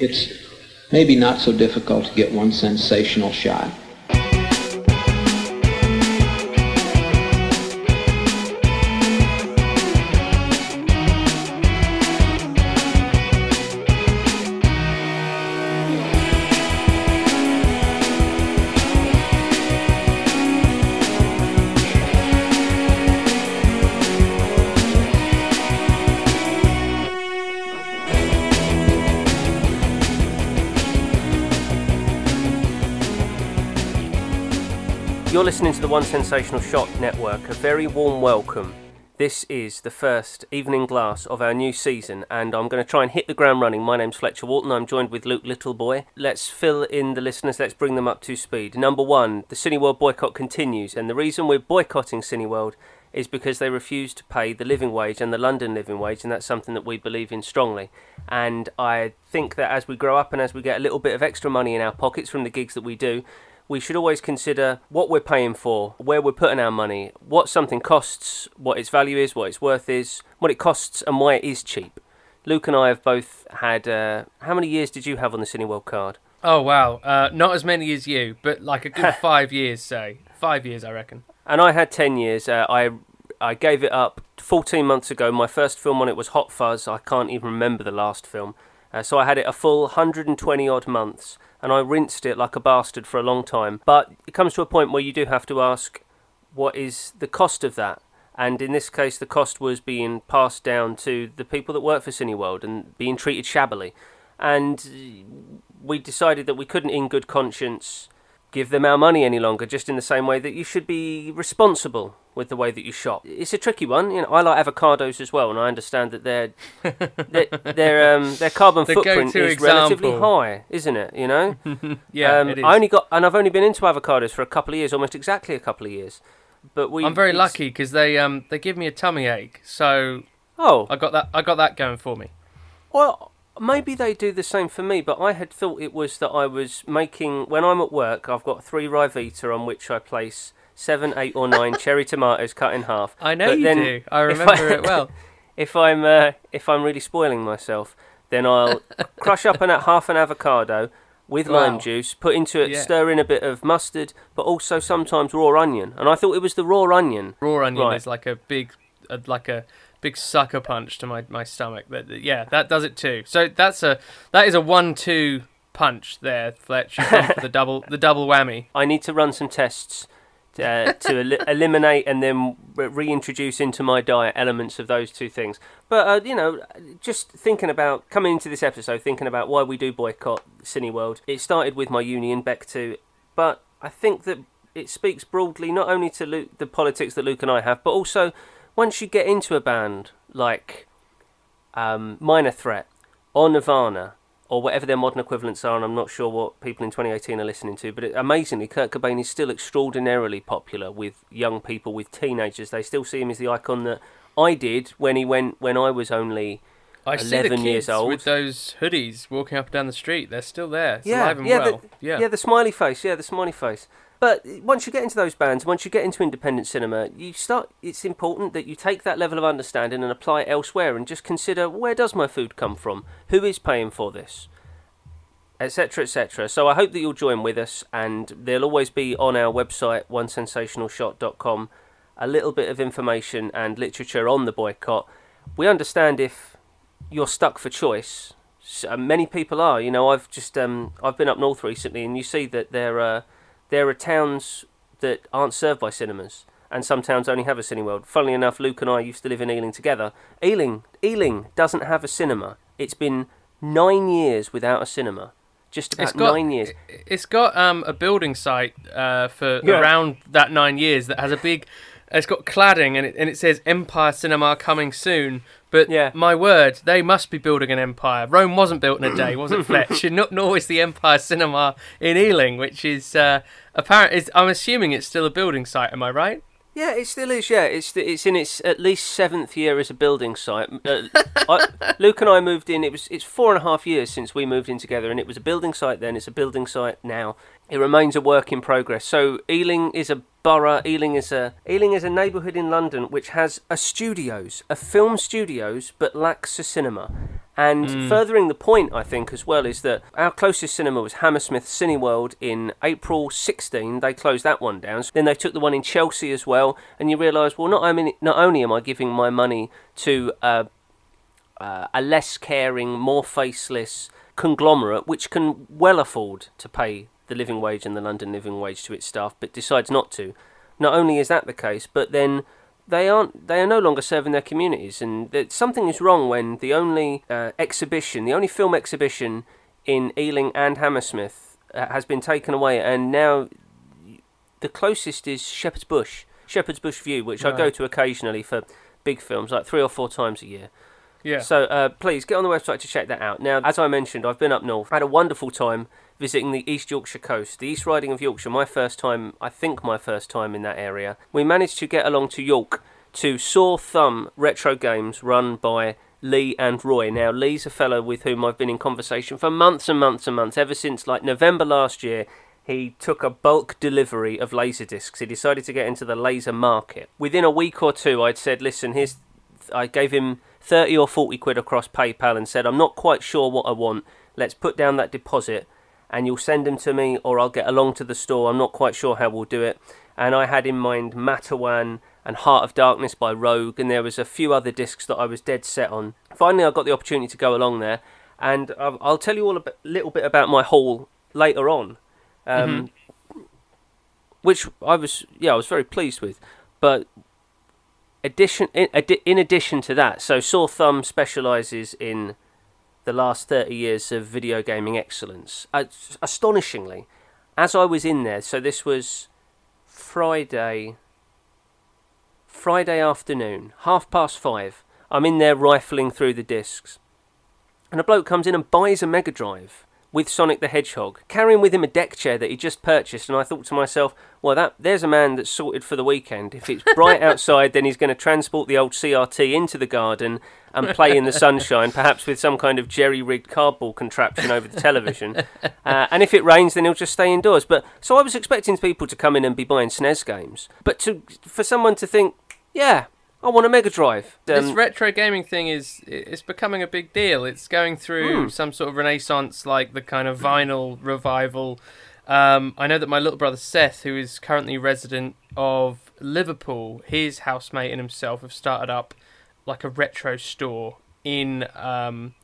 it's maybe not so difficult to get one sensational shot. Listening to the One Sensational Shot Network. A very warm welcome. This is the first evening glass of our new season, and I'm going to try and hit the ground running. My name's Fletcher Walton. I'm joined with Luke Littleboy. Let's fill in the listeners. Let's bring them up to speed. Number one, the Cineworld boycott continues, and the reason we're boycotting Cineworld is because they refuse to pay the living wage and the London living wage, and that's something that we believe in strongly. And I think that as we grow up and as we get a little bit of extra money in our pockets from the gigs that we do, we should always consider what we're paying for, where we're putting our money, what something costs, what its value is, what its worth is, what it costs, and why it is cheap. Luke and I have both had. Uh, how many years did you have on the Cineworld card? Oh wow, uh, not as many as you, but like a good five years, say five years, I reckon. And I had ten years. Uh, I I gave it up 14 months ago. My first film on it was Hot Fuzz. I can't even remember the last film. Uh, so I had it a full 120 odd months and I rinsed it like a bastard for a long time. But it comes to a point where you do have to ask, what is the cost of that? And in this case, the cost was being passed down to the people that work for Cineworld and being treated shabbily. And we decided that we couldn't, in good conscience, give them our money any longer, just in the same way that you should be responsible with the way that you shop. It's a tricky one. You know, I like avocados as well, and I understand that their their their, um, their carbon The footprint is relatively high, isn't it? You know. Yeah, um, it is. I only got, and I've only been into avocados for a couple of years, almost exactly a couple of years. But we, I'm very lucky because they um they give me a tummy ache, so Oh, I got that I got that going for me. Well, maybe they do the same for me, but I had thought it was that I was making. When I'm at work, I've got three Ryvita on which I place seven, eight, or nine cherry tomatoes cut in half. I know But you do. I remember it well. If I'm uh, if I'm really spoiling myself, then I'll crush up an half an avocado with lime juice, put into it, Yeah. stir in a bit of mustard, but also sometimes raw onion. And I thought it was the raw onion. Raw onion Right. is like a big uh, like a big sucker punch to my, my stomach. That that- yeah, that does it too. So that's a that is a one two punch there, Fletch. For the double the double whammy. I need to run some tests uh, to el- eliminate and then re- reintroduce into my diet elements of those two things. But uh, you know, just thinking about coming into this episode, thinking about why we do boycott Cineworld. It started with my union, back too, but I think that it speaks broadly not only to Luke, the politics that Luke and I have, but also once you get into a band like um, Minor Threat or Nirvana or whatever their modern equivalents are, and I'm not sure what people in 2018 are listening to, but it, amazingly, Kurt Cobain is still extraordinarily popular with young people, with teenagers. They still see him as the icon that I did when he went when I was only. I see the 11 kids years old. with those hoodies walking up and down the street. They're still there. It's yeah, alive and yeah, well. the, yeah. the smiley face, yeah, the smiley face. But once you get into those bands, once you get into independent cinema, you start. It's important that you take that level of understanding and apply it elsewhere, and just consider where does my food come from, who is paying for this, etc., etc. So I hope that you'll join with us, and there'll always be on our website, onesensationalshot.com, a little bit of information and literature on the boycott. We understand if you're stuck for choice. S- uh, many people are. You know, I've just um, I've been up north recently, and you see that there are there are towns that aren't served by cinemas, and some towns only have a Cineworld. Funnily enough, Luke and I used to live in Ealing together. Ealing Ealing doesn't have a cinema. It's been nine years without a cinema. Just about It's got nine years. it- It's got um, a building site uh, for Yeah. around that nine years that has a big. It's got cladding and it, and it says Empire Cinema coming soon. But Yeah. my word, they must be building an empire. Rome wasn't built in a day, was it, Fletch? And not nor is the Empire Cinema in Ealing, which is uh, apparent. Is, I'm assuming it's still a building site. Am I right? Yeah, it still is. Yeah, it's it's in its at least seventh year as a building site. Uh, I, Luke and I moved in. It was it's four and a half years since we moved in together, and it was a building site then. It's a building site now. It remains a work in progress. So Ealing is a borough. Ealing is a Ealing is a neighbourhood in London which has a studios, a film studios, but lacks a cinema. And furthering the point, I think, as well, is that our closest cinema was Hammersmith Cineworld in April 16. They closed that one down. Then they took the one in Chelsea as well. And you realise, well, not, I mean, not only am I giving my money to uh, uh, a less caring, more faceless conglomerate, which can well afford to pay the living wage and the London living wage to its staff, but decides not to. Not only is that the case, but then they aren't they are no longer serving their communities and that something is wrong when the only uh, exhibition the only film exhibition in Ealing and Hammersmith uh, has been taken away and now the closest is Shepherd's Bush Shepherd's Bush View which I go to occasionally for big films like three or four times a year Yeah. so uh, please get on the website to check that out. Now, as I mentioned, I've been up north. I had a wonderful time visiting the East Yorkshire coast, the East Riding of Yorkshire. My first time, I think, my first time in that area. We managed to get along to York to Sore Thumb Retro Games, run by Lee and Roy. Now, Lee's a fellow with whom I've been in conversation for months and months and months, ever since like November last year. He took a bulk delivery of laser discs. He decided to get into the laser market. Within a week or two, I'd said, "Listen, here's I gave him 30 or 40 quid across PayPal and said, I'm not quite sure what I want. Let's put down that deposit and you'll send them to me or I'll get along to the store. I'm not quite sure how we'll do it. And I had in mind Matewan and Heart of Darkness by Roeg, and there was a few other discs that I was dead set on. Finally, I got the opportunity to go along there, and I'll, I'll tell you all a bit, little bit about my haul later on, um, which I was yeah I was very pleased with. But addition in, in addition to that, so Sore Thumb specialises in the last 30 years of video gaming excellence. Astonishingly, as I was in there, so this was Friday, Friday afternoon, half past five. I'm in there rifling through the discs, and a bloke comes in and buys a Mega Drive with Sonic the Hedgehog, carrying with him a deck chair that he just purchased. And I thought to myself, well, that there's a man that's sorted for the weekend. If it's bright outside, then he's going to transport the old CRT into the garden and play in the sunshine, perhaps with some kind of jerry-rigged cardboard contraption over the television. Uh, and if it rains, then he'll just stay indoors. But so I was expecting people to come in and be buying SNES games, but to for someone to think, yeah, I want a Mega Drive. this Um, retro gaming thing is it's becoming a big deal. It's going through Hmm. some sort of renaissance, like the kind of vinyl revival. Um, I know that my little brother Seth, who is currently resident of Liverpool, his housemate and himself have started up like a retro store in um,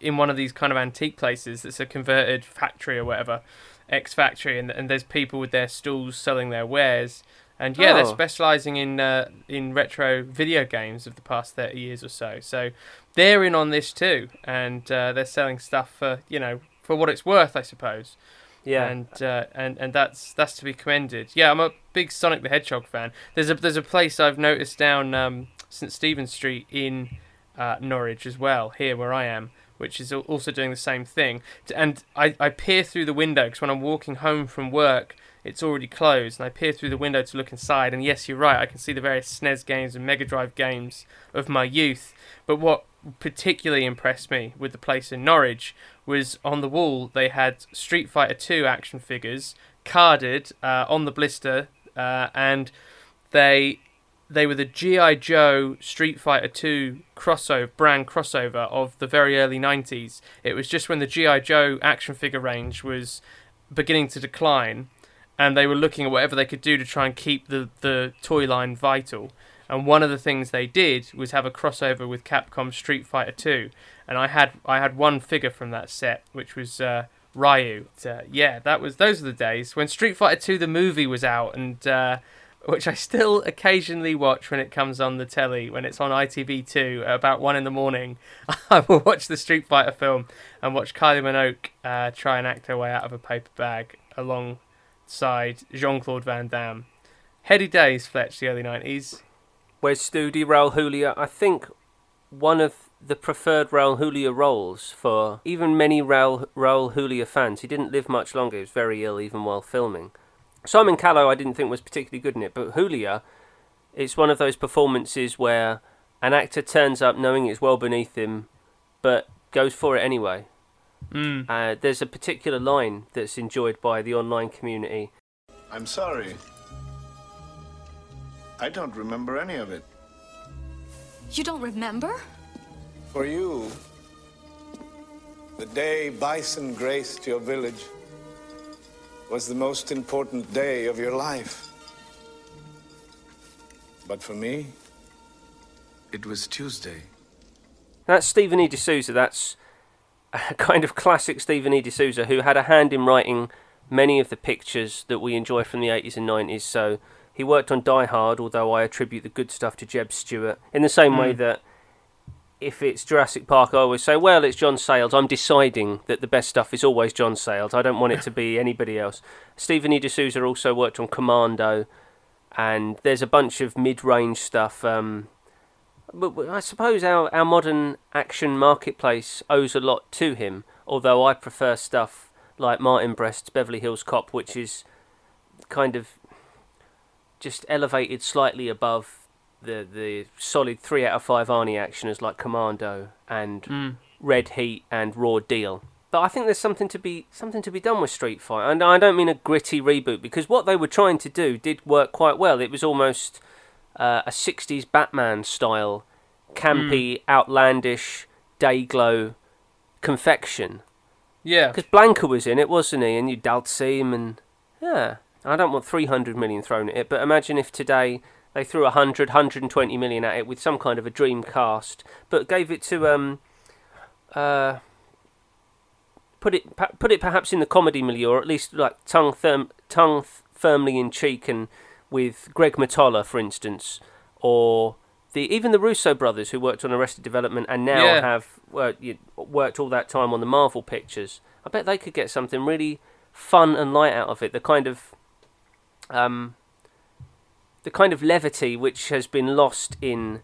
in one of these kind of antique places. That's a converted factory or whatever, ex factory, and and there's people with their stalls selling their wares. And yeah, they're Oh. specialising in uh, in retro video games of the past thirty years or so. So they're in on this too, and uh, they're selling stuff for you know for what it's worth, I suppose. yeah, And uh, and and that's that's to be commended. Yeah, I'm a big Sonic the Hedgehog fan. There's a there's a place I've noticed down um, St Stephen Street in uh, Norwich as well, here where I am, which is also doing the same thing. And I, I peer through the window because when I'm walking home from work, it's already closed, and I peer through the window to look inside. And yes, you're right, I can see the various SNES games and Mega Drive games of my youth. But what particularly impressed me with the place in Norwich was on the wall they had Street Fighter 2 action figures carded uh, on the blister, uh, and they they were the GI Joe Street Fighter 2 crossover brand crossover of the very early 90s. It was just when the GI Joe action figure range was beginning to decline, and they were looking at whatever they could do to try and keep the the toy line vital. And one of the things they did was have a crossover with Capcom Street Fighter 2, and I had I had one figure from that set, which was uh, Ryu. Uh, yeah, that was those are the days when Street Fighter 2 the movie was out, and uh, which I still occasionally watch when it comes on the telly when it's on ITV2 at about one in the morning. I will watch the Street Fighter film and watch Kylie Minogue uh, try and act her way out of a paper bag alongside Jean Claude Van Damme. Heady days, Fletch, the early 90s. Where's Studi Raul Julia? I think one of the preferred Raul Julia roles for even many Raul, Raul Julia fans. He didn't live much longer. He was very ill even while filming. Simon Callow I didn't think was particularly good in it, but Julia, it's one of those performances where an actor turns up knowing it's well beneath him, but goes for it anyway. Mm. Uh, there's a particular line that's enjoyed by the online community. I'm sorry. I don't remember any of it. You don't remember? For you, The day bison graced your village was the most important day of your life. But for me, it was Tuesday. That's Stephen E. D'Souza. That's a kind of classic Stephen E. D'Souza who had a hand in writing many of the pictures that we enjoy from the 80s and 90s. So he worked on Die Hard, although I attribute the good stuff to Jeb Stuart. In the same way hmm. that if it's Jurassic Park, I always say, well, it's John Sayles. I'm deciding that the best stuff is always John Sayles. I don't want it to be anybody else. Stephen E. D'Souza also worked on Commando, and there's a bunch of mid-range stuff. Um, but I suppose our, our modern action marketplace owes a lot to him, although I prefer stuff like Martin Brest's Beverly Hills Cop, which is kind of just elevated slightly above the the solid three out of five Arnie actioners like Commando and Red Heat and Raw Deal. But I think there's something to be something to be done with Street Fighter, and I don't mean a gritty reboot because what they were trying to do did work quite well. It was almost uh, a '60s Batman style, campy, outlandish, day glow confection. Yeah. Because Blanka was in it, wasn't he? And you Dhalsim and yeah. I don't want 300 million thrown at it, but imagine if today they threw 100, 120 million at it with some kind of a dream cast, but gave it to um uh put it put it perhaps in the comedy milieu, or at least like tongue therm- tongue firmly in cheek, and with Greg Mottola, for instance, or the even the Russo brothers who worked on Arrested Development and now Yeah. have worked all that time on the Marvel pictures. I bet they could get something really fun and light out of it. The kind of um, the kind of levity which has been lost in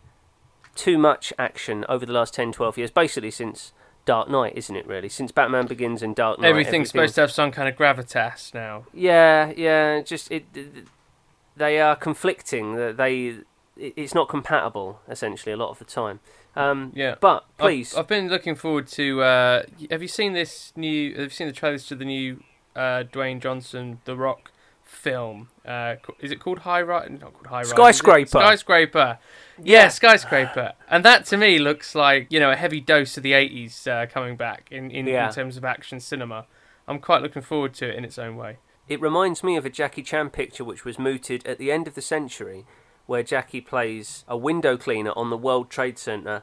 too much action over the last 10, 12 years, basically since Dark Knight, isn't it? Really, since Batman Begins and Dark Knight, Everything's supposed to have some kind of gravitas now. yeah, yeah. Just it, it- they are conflicting. That They, it- it's not compatible essentially a lot of the time. Um, Yeah. But I've- please, I've, been looking forward to. Uh, have you seen this new? Have you seen the trailers to the new uh, Dwayne Johnson The Rock film? Uh, is it called High Rise? Not called High Rise. is it? Skyscraper. Skyscraper. Yeah, Skyscraper. And that to me looks like you know a heavy dose of the '80s uh, coming back in in, Yeah. in terms of action cinema. I'm quite looking forward to it in its own way. It reminds me of a Jackie Chan picture which was mooted at the end of the century, where Jackie plays a window cleaner on the World Trade Center.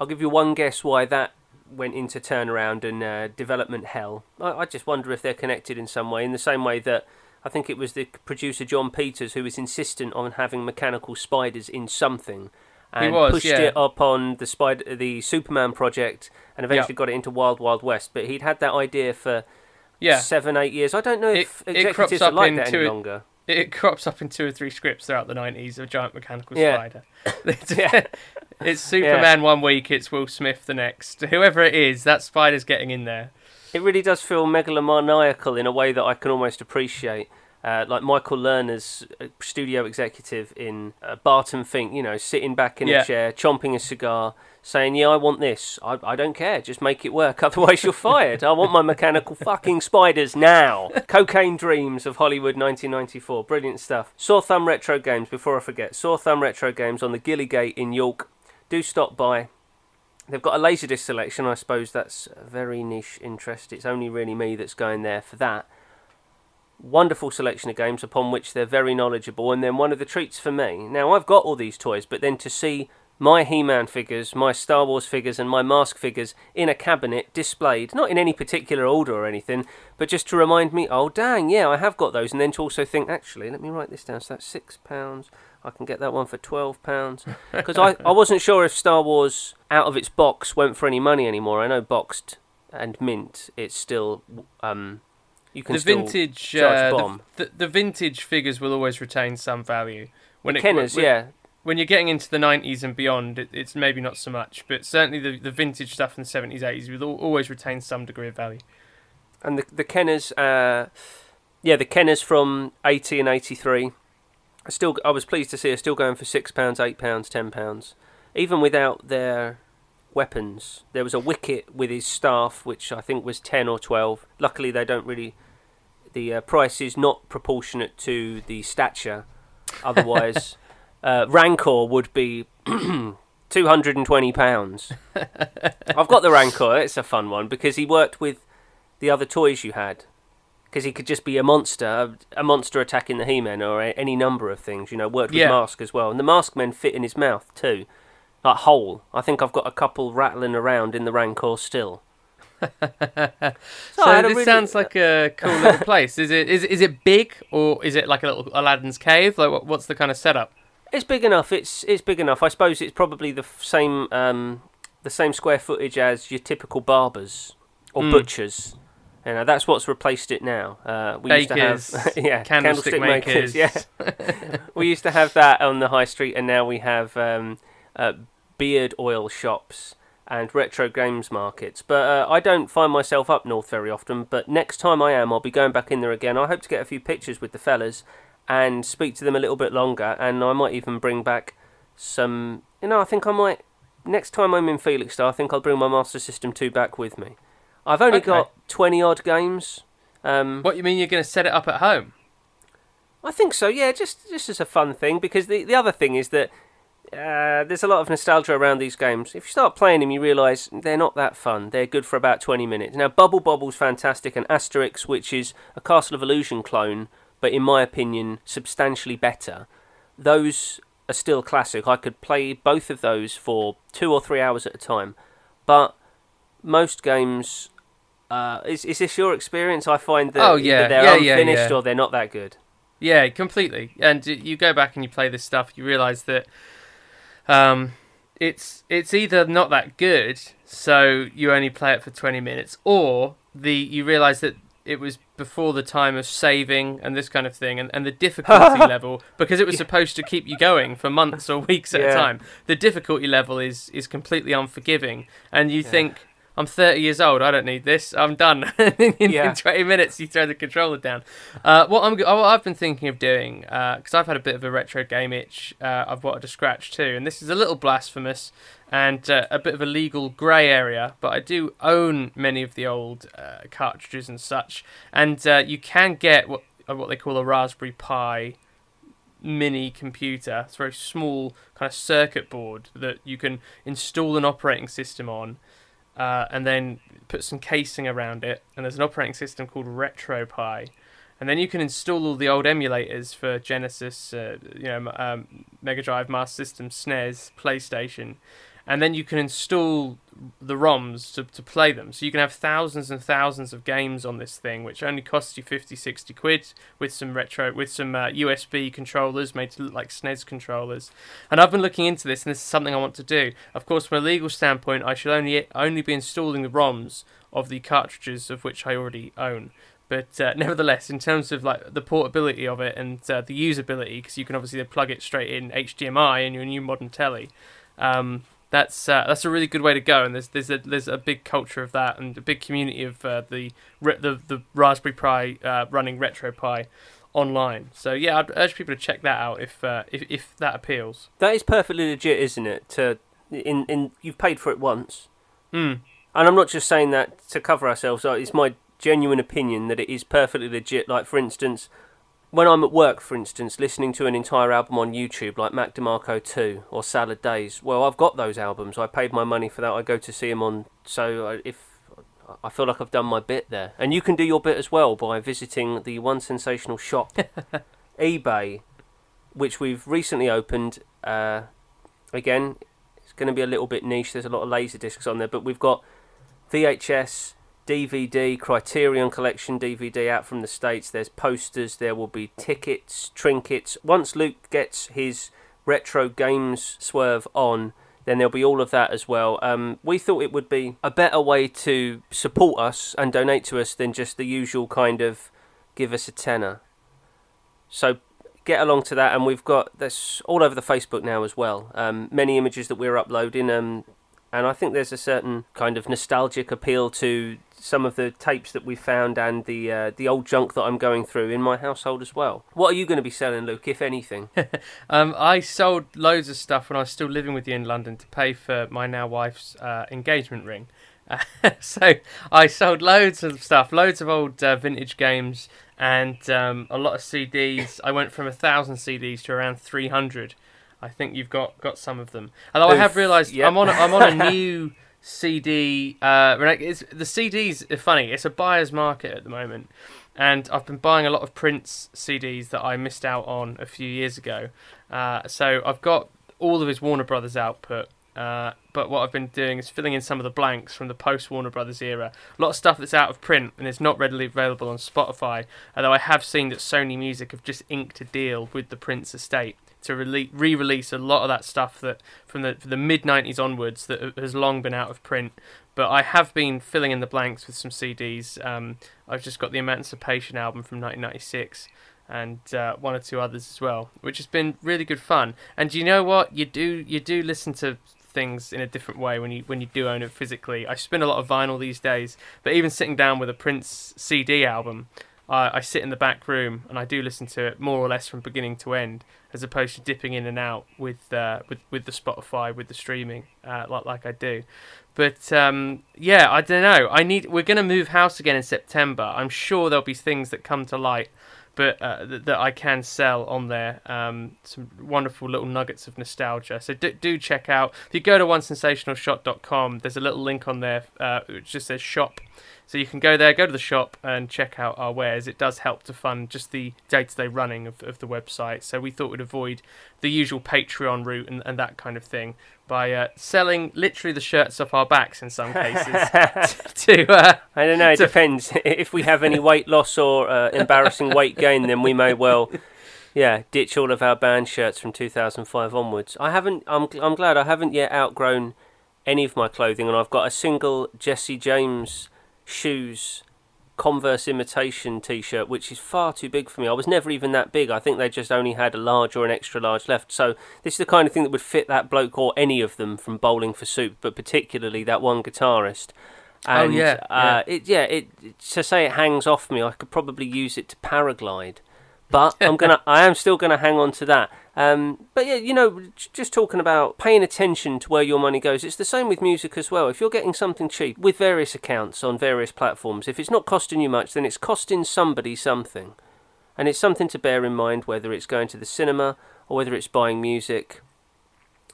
I'll give you one guess why that went into turnaround and uh, development hell. I, I just wonder if they're connected in some way, in the same way that I think it was the producer Jon Peters who was insistent on having mechanical spiders in something. And was, pushed yeah. it up on the spider, the Superman project, and eventually Yep. got it into Wild Wild West. But he'd had that idea for Yeah, seven, eight years. I don't know It- if it crops executives are up like that any it- longer. it crops up in two or three scripts throughout the '90s. A giant mechanical Yeah. spider. Yeah. it's Superman one week. It's Will Smith the next. Whoever it is, that spider's getting in there. It really does feel megalomaniacal in a way that I can almost appreciate. Uh, like Michael Lerner's uh, studio executive in uh, Barton Fink, you know, sitting back in Yeah. a chair, chomping a cigar, saying, "Yeah, I want this. I, I don't care. Just make it work. Otherwise, you're fired. I want my mechanical fucking spiders now." Cocaine Dreams of Hollywood, 1994. Brilliant stuff. Sore Thumb Retro Games. Before I forget, Sore Thumb Retro Games on the Gillygate in York. Do stop by. They've got a Laserdisc selection. I suppose that's a very niche interest. It's only really me that's going there for that. Wonderful selection of games upon which they're very knowledgeable, and then one of the treats for me. Now I've got all these toys, but then to see my He-Man figures, my Star Wars figures, and my Mask figures in a cabinet displayed, not in any particular order or anything, but just to remind me, oh dang, yeah, I have got those, and then to also think, actually, let me write this down. So that's six pounds. I can get that one for twelve pounds because I, I wasn't sure if Star Wars out of its box went for any money anymore. I know boxed and mint, it's still um, you can the vintage uh, the, the, the, vintage figures will always retain some value when the it Kenners, when, yeah. When you're getting into the 90s and beyond, it, it's maybe not so much, but certainly the, the vintage stuff in the 70s, 80s will always retain some degree of value. And the the Kenners, uh, yeah, the Kenners from 80 and 83 I still I was pleased to see her still going for six pounds, eight pounds, ten pounds, even without their weapons. There was a wicket with his staff, which I think was ten or twelve. Luckily, they don't really. The uh, price is not proportionate to the stature. Otherwise, uh, Rancor would be two hundred and twenty pounds. I've got the Rancor. It's a fun one because he worked with the other toys you had. Because he could just be a monster, a monster attacking the He-Man, or a, any number of things. You know, worked with Yeah. Mask as well, and the Mask men fit in his mouth too, like whole. I think I've got a couple rattling around in the Rancor still. So, a this really- sounds like a cool little place. Is it is is it big or is it like a little Aladdin's cave? Like what, what's the kind of setup? It's big enough. It's it's big enough. I suppose it's probably the f- same um, the same square footage as your typical barbers or Mm. butchers. You know, that's what's replaced it now. Uh, we used to Bakers, have yeah candlestick makers. Yeah, we used to have that on the high street, and now we have um, uh, beard oil shops and retro games markets. But uh, I don't find myself up north very often. But next time I am, I'll be going back in there again. I hope to get a few pictures with the fellas and speak to them a little bit longer. And I might even bring back some. You know, I think I might. Next time I'm in Felixstowe, I think I'll bring my Master System 2 back with me. I've only Okay. got 20 odd games. Um, What you mean you're going to set it up at home? I think so, yeah, just just as a fun thing. Because the, the other thing is that uh, there's a lot of nostalgia around these games. If you start playing them, you realise they're not that fun. They're good for about 20 minutes. Now, Bubble Bobble's fantastic, and Asterix, which is a Castle of Illusion clone, but in my opinion, substantially better. Those are still classic. I could play both of those for two or three hours at a time. But most games. Uh, is, is this your experience? I find that Oh, either yeah. they're Yeah, yeah, unfinished yeah. or they're not that good. Yeah, completely. And you go back and you play this stuff, you realise that um, it's it's either not that good, so you only play it for twenty minutes, or the you realise that it was before the time of saving and this kind of thing, and, and the difficulty level because it was supposed to keep you going for months or weeks at Yeah. a time. The difficulty level is is completely unforgiving, and you think. I'm 30 years old. I don't need this. I'm done. in, Yeah. in 20 minutes, you throw the controller down. Uh, what I'm, what I've been thinking of doing, because I've had a bit of a retro game itch, uh, I've wanted to scratch too, and this is a little blasphemous and uh, a bit of a legal grey area, but I do own many of the old uh, cartridges and such, and uh, you can get what uh, what they call a Raspberry Pi mini computer. It's a very small kind of circuit board that you can install an operating system on, uh, and then put some casing around it. And there's an operating system called RetroPie, and then you can install all the old emulators for Genesis, uh, you know, um, Mega Drive, Master System, SNES, PlayStation, and then you can install the ROMs to, to play them. So you can have thousands and thousands of games on this thing, which only costs you 50, 60 quid with some retro, with some uh, USB controllers made to look like SNES controllers. And I've been looking into this, and this is something I want to do. Of course, from a legal standpoint, I should only only be installing the ROMs of the cartridges of which I already own. But uh, nevertheless, in terms of like the portability of it and uh, the usability, because you can obviously plug it straight in HDMI in your new modern telly, um, that's uh, that's a really good way to go. And there's there's a there's a big culture of that and a big community of uh, the the the Raspberry Pi uh, running RetroPie online. So yeah, I'd urge people to check that out if uh, if if that appeals. That is perfectly legit, isn't it? To in in you've paid for it once, Hmm. and I'm not just saying that to cover ourselves. uh, It's my genuine opinion that it is perfectly legit. Like for instance, when I'm at work, for instance, listening to an entire album on YouTube, like Mac DeMarco Two or Salad Days. Well, I've got those albums. I paid my money for that. I go to see them on. So if I feel like I've done my bit there, and you can do your bit as well by visiting the one sensational shop, eBay, which we've recently opened. Uh, again, it's going to be a little bit niche. There's a lot of laser discs on there, but we've got VHS, DVD, Criterion Collection DVD out from the States. There's posters, there will be tickets, trinkets. Once Luke gets his retro games swerve on, then there'll be all of that as well. Um, we thought it would be a better way to support us and donate to us than just the usual kind of give us a tenner. So get along to that, and we've got this all over the Facebook now as well. Um, many images that we're uploading, um, and I think there's a certain kind of nostalgic appeal to some of the tapes that we found and the uh, the old junk that I'm going through in my household as well. What are you going to be selling, Luke, if anything? Um, I sold loads of stuff when I was still living with you in London to pay for my now wife's uh, engagement ring. so I sold loads of stuff, loads of old uh, vintage games, and um, a lot of CDs. I went from a thousand CDs to around three hundred. I think you've got, got some of them. Although I have realised yep. I'm on a, I'm on a new CD. Uh, it's, the CDs are funny. It's a buyer's market at the moment, and I've been buying a lot of Prince CDs that I missed out on a few years ago. Uh, so I've got all of his Warner Brothers output. Uh, but what I've been doing is filling in some of the blanks from the post Warner Brothers era. A lot of stuff that's out of print and is not readily available on Spotify. Although I have seen that Sony Music have just inked a deal with the Prince estate to rele- re-release a lot of that stuff that from the the mid '90s onwards that has long been out of print. But I have been filling in the blanks with some CDs. Um, I've just got the Emancipation album from 1996 and uh, one or two others as well, which has been really good fun. And you know what? You do you do listen to things in a different way when you when you do own it physically. I spin a lot of vinyl these days, but even sitting down with a Prince CD album, I, I sit in the back room and I do listen to it more or less from beginning to end, as opposed to dipping in and out with uh, with with the Spotify with the streaming uh, like like I do. But um, yeah, I don't know. I need. We're gonna move house again in September. I'm sure there'll be things that come to light but uh, th- that I can sell on there. Um, some wonderful little nuggets of nostalgia. So do, do check out. If you go to onesensationalshot.com, there's a little link on there uh, which just says shop. So you can go there, go to the shop, and check out our wares. It does help to fund just the day-to-day running of, of the website. So we thought we'd avoid the usual Patreon route and, and that kind of thing by uh, selling literally the shirts off our backs in some cases to uh, I don't know. It depends. if we have any weight loss or uh, embarrassing weight gain, then we may well, yeah, ditch all of our band shirts from 2005 onwards. I haven't. I'm. I'm glad I haven't yet outgrown any of my clothing, and I've got a single Jesse James shoes Converse imitation T-shirt, which is far too big for me. I was never even that big. I think they just only had a large or an extra large left. So this is the kind of thing that would fit that bloke or any of them from Bowling for Soup, but particularly that one guitarist. Oh, And, yeah, uh, it yeah, it to say it hangs off me. I could probably use it to paraglide, but I'm gonna, I am still gonna hang on to that. Um, but yeah, you know, just talking about paying attention to where your money goes. It's the same with music as well. If you're getting something cheap with various accounts on various platforms, if it's not costing you much, then it's costing somebody something, and it's something to bear in mind whether it's going to the cinema or whether it's buying music.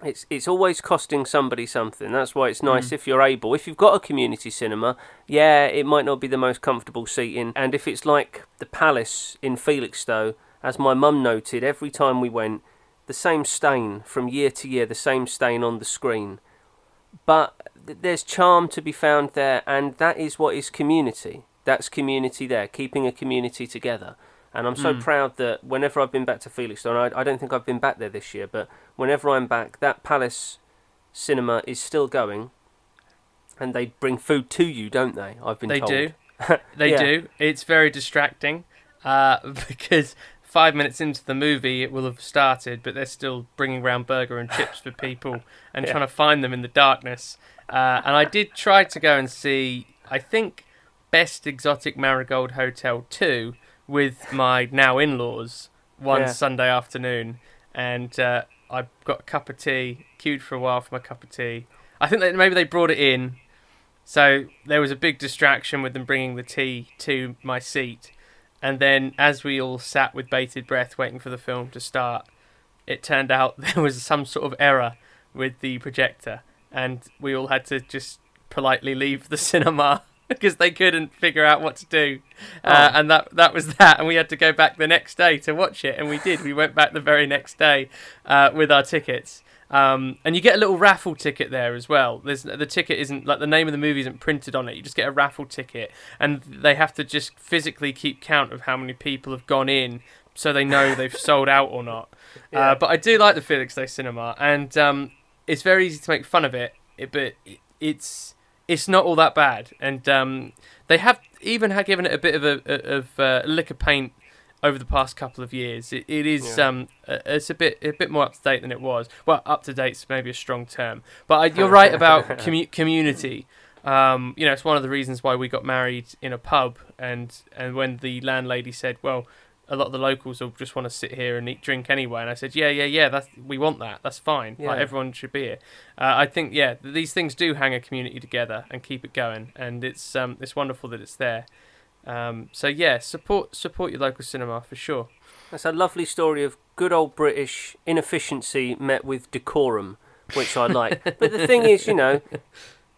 It's it's always costing somebody something. That's why it's nice if you're able. If you've got a community cinema, yeah, it might not be the most comfortable seating. And if it's like the Palace in Felixstowe, as my mum noted, every time we went, the same stain from year to year, the same stain on the screen. But th- there's charm to be found there, and that is what is community. That's community there, keeping a community together. And I'm so proud that whenever I've been back to Felixstowe, I, I don't think I've been back there this year, but whenever I'm back, that Palace cinema is still going, and they bring food to you, don't they? I've been They told. do. They Yeah. do. It's very distracting uh, because five minutes into the movie it will have started, but they're still bringing round burger and chips for people and Yeah. trying to find them in the darkness. Uh, and I did try to go and see, I think, Best Exotic Marigold Hotel 2 with my now in laws one Yeah. Sunday afternoon. And uh, I got a cup of tea, queued for a while for my cup of tea. I think that maybe they brought it in so there was a big distraction with them bringing the tea to my seat. And then, as we all sat with bated breath waiting for the film to start, it turned out there was some sort of error with the projector. And we all had to just politely leave the cinema because they couldn't figure out what to do. Uh, and that, that was that. And we had to go back the next day to watch it. And we did. We went back the very next day uh, with our tickets. Um, and you get a little raffle ticket there as well. There's the ticket isn't like the name of the movie isn't printed on it. You just get a raffle ticket, and they have to just physically keep count of how many people have gone in, so they know they've sold out or not. Yeah. Uh, but I do like the Felixstowe Cinema, and um, it's very easy to make fun of it, it but it, it's it's not all that bad. And um, they have even had given it a bit of a of uh, lick of paint over the past couple of years. It, it is Yeah. um it's a bit a bit more up to date than it was. Well, up to date's maybe a strong term, but I, you're right about commu- community. Um, you know, it's one of the reasons why we got married in a pub, and and when the landlady said, "Well, a lot of the locals will just want to sit here and eat drink anyway," and I said, "Yeah, yeah, yeah, that's we want that. That's fine. Like everyone should be here." Uh, I think yeah, these things do hang a community together and keep it going, and it's um it's wonderful that it's there. Um, so yeah, support support your local cinema for sure. That's a lovely story of good old British inefficiency met with decorum, which I like. but the thing is, you know,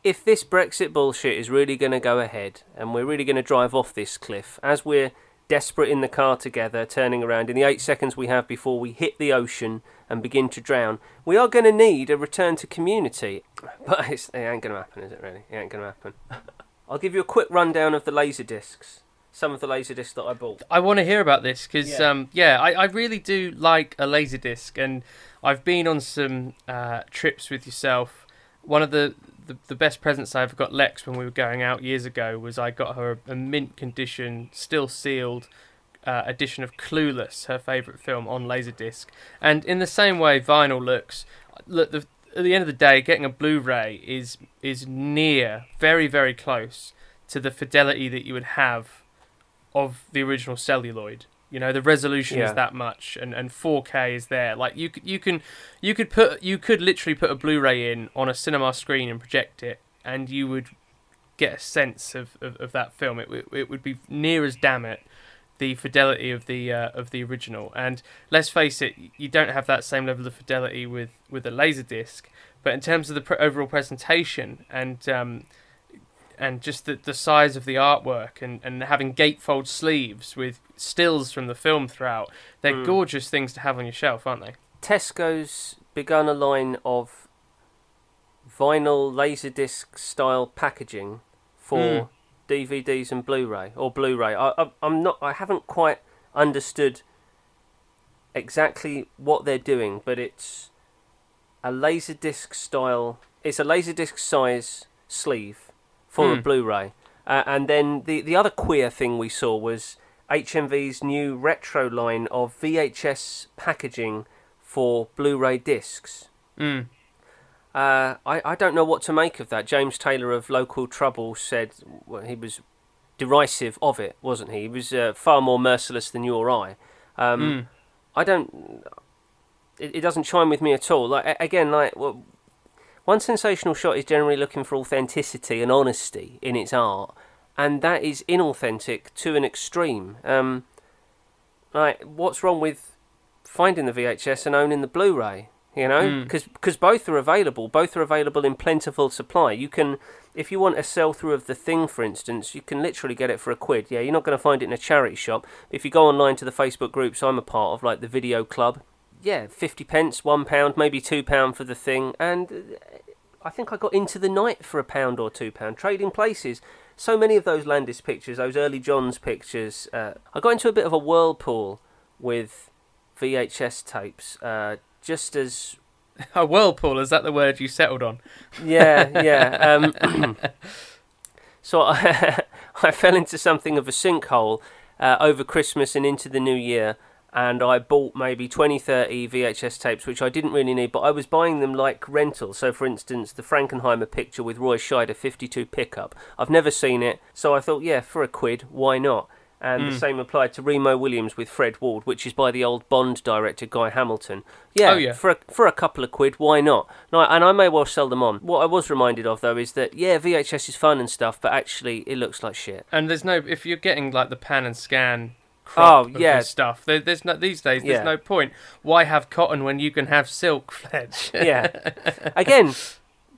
if this Brexit bullshit is really going to go ahead and we're really going to drive off this cliff, as we're desperate in the car together, turning around in the eight seconds we have before we hit the ocean and begin to drown, we are going to need a return to community. But it's, it ain't going to happen, is it really? It ain't going to happen. I'll give you a quick rundown of the laser discs. Some of the laser discs that I bought. I want to hear about this because, Yeah. um, yeah, I, I really do like a laser disc, and I've been on some uh, trips with yourself. One of the, the the best presents I ever got Lex when we were going out years ago was I got her a, mint condition, still sealed. Uh, edition of Clueless, her favourite film, on Laserdisc, and in the same way vinyl looks. Look, the, at the end of the day, getting a Blu-ray is is near, very very close to the fidelity that you would have of the original celluloid. You know, the resolution Yeah. is that much, and, and 4K is there. Like you, you can, you could put, you could literally put a Blu-ray in on a cinema screen and project it, and you would get a sense of, of, of that film. It, w- it would be near as damn it the fidelity of the uh, of the original. And let's face it, you don't have that same level of fidelity with with a laser disc. But in terms of the pre- overall presentation and um, and just the, the size of the artwork and, and having gatefold sleeves with stills from the film throughout, they're Mm. gorgeous things to have on your shelf, aren't they? Tesco's begun a line of vinyl laserdisc style packaging for Mm. DVDs and Blu-ray or Blu-ray. I, I, I'm not. I haven't quite understood exactly what they're doing, but it's a laserdisc style. It's a laserdisc size sleeve for a Mm. Blu-ray, uh, and then the the other queer thing we saw was HMV's new retro line of VHS packaging for Blu-ray discs. Mm. Uh, I, I don't know what to make of that. James Taylor of Local Trouble said well, he was derisive of it, wasn't he? He was uh, far more merciless than you or I. Um, Mm. I don't. It, it doesn't chime with me at all. Like again, like well, one sensational shot is generally looking for authenticity and honesty in its art, and that is inauthentic to an extreme. Um, like, what's wrong with finding the VHS and owning the Blu-ray? You know, Mm. because both are available. Both are available in plentiful supply. You can, if you want a sell through of the thing, for instance, you can literally get it for a quid. Yeah, you're not going to find it in a charity shop. If you go online to the Facebook groups I'm a part of, like the Video Club, yeah, fifty pence, one pound, maybe two pound for the thing, and uh, I think I got into the night for a pound or two pound, trading places. So many of those Landis pictures, those early Johns pictures, uh, I got into a bit of a whirlpool with VHS tapes. Uh, just as A whirlpool is that the word you settled on? yeah, yeah. Um, so I, I fell into something of a sinkhole uh, over Christmas and into the new year, and I bought maybe 20, 30 VHS tapes, which I didn't really need, but I was buying them like rental. So, for instance, the Frankenheimer picture with Roy Scheider 52 pickup. I've never seen it, so I thought, yeah, for a quid, why not? And the hmm. same applied to Remo Williams with Fred Ward, which is by the old Bond director Guy Hamilton. Yeah, Oh, yeah. for a, for a couple of quid, why not? No, and I may well sell them on. What I was reminded of though is that yeah, VHS is fun and stuff, but actually it looks like shit. And there's no if you're getting like the pan and scan Oh, yeah. stuff. There, there's no these days. There's Yeah. no point. Why have cotton when you can have silk, Fletch? Yeah. Again,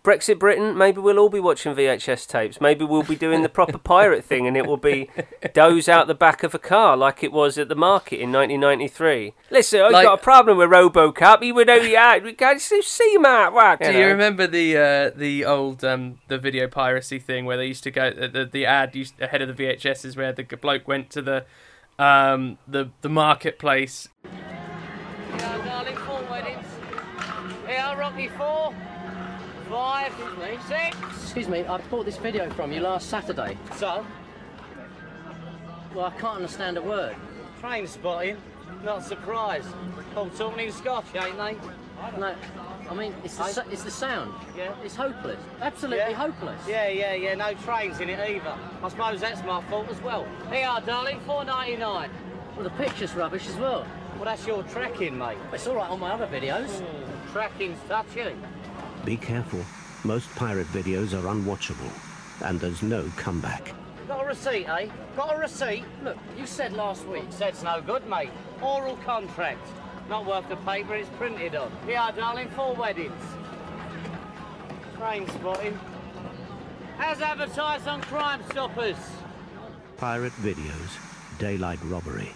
Brexit Britain, maybe we'll all be watching VHS tapes. Maybe we'll be doing the proper pirate thing and it will be doze out the back of a car like it was at the market in 1993. Listen, I've Like- got a problem with Robocop. He would only act. We can't see Matt. What? Do know? you remember the uh, the old um, the video piracy thing where they used to go the the, the ad used ahead of the VHSs where the bloke went to the um, the the marketplace Yeah, darling, four weddings. Yeah, Rocky four, five, six. Excuse me, I bought this video from you last Saturday. So, Well, I can't understand a word. train spotting, not surprised. Oh, all talking in Scotch, ain't they? No, I mean, it's the, it's the sound. Yeah. It's hopeless. Absolutely Yeah. hopeless. Yeah, yeah, yeah, no trains in it either. I suppose that's my fault as well. Here you are, darling, four ninety nine. Well, the picture's rubbish as well. Well, that's your tracking, mate. It's all right on my other videos. Hmm, tracking's touchy. Be careful. Most pirate videos are unwatchable, and there's no comeback. Got a receipt, eh? Got a receipt? Look, you said last week. Said's no good, mate. Oral contract. Not worth the paper it's printed on. Yeah, darling, four weddings. Train spotting. As advertised on Crime Stoppers. Pirate videos, daylight robbery.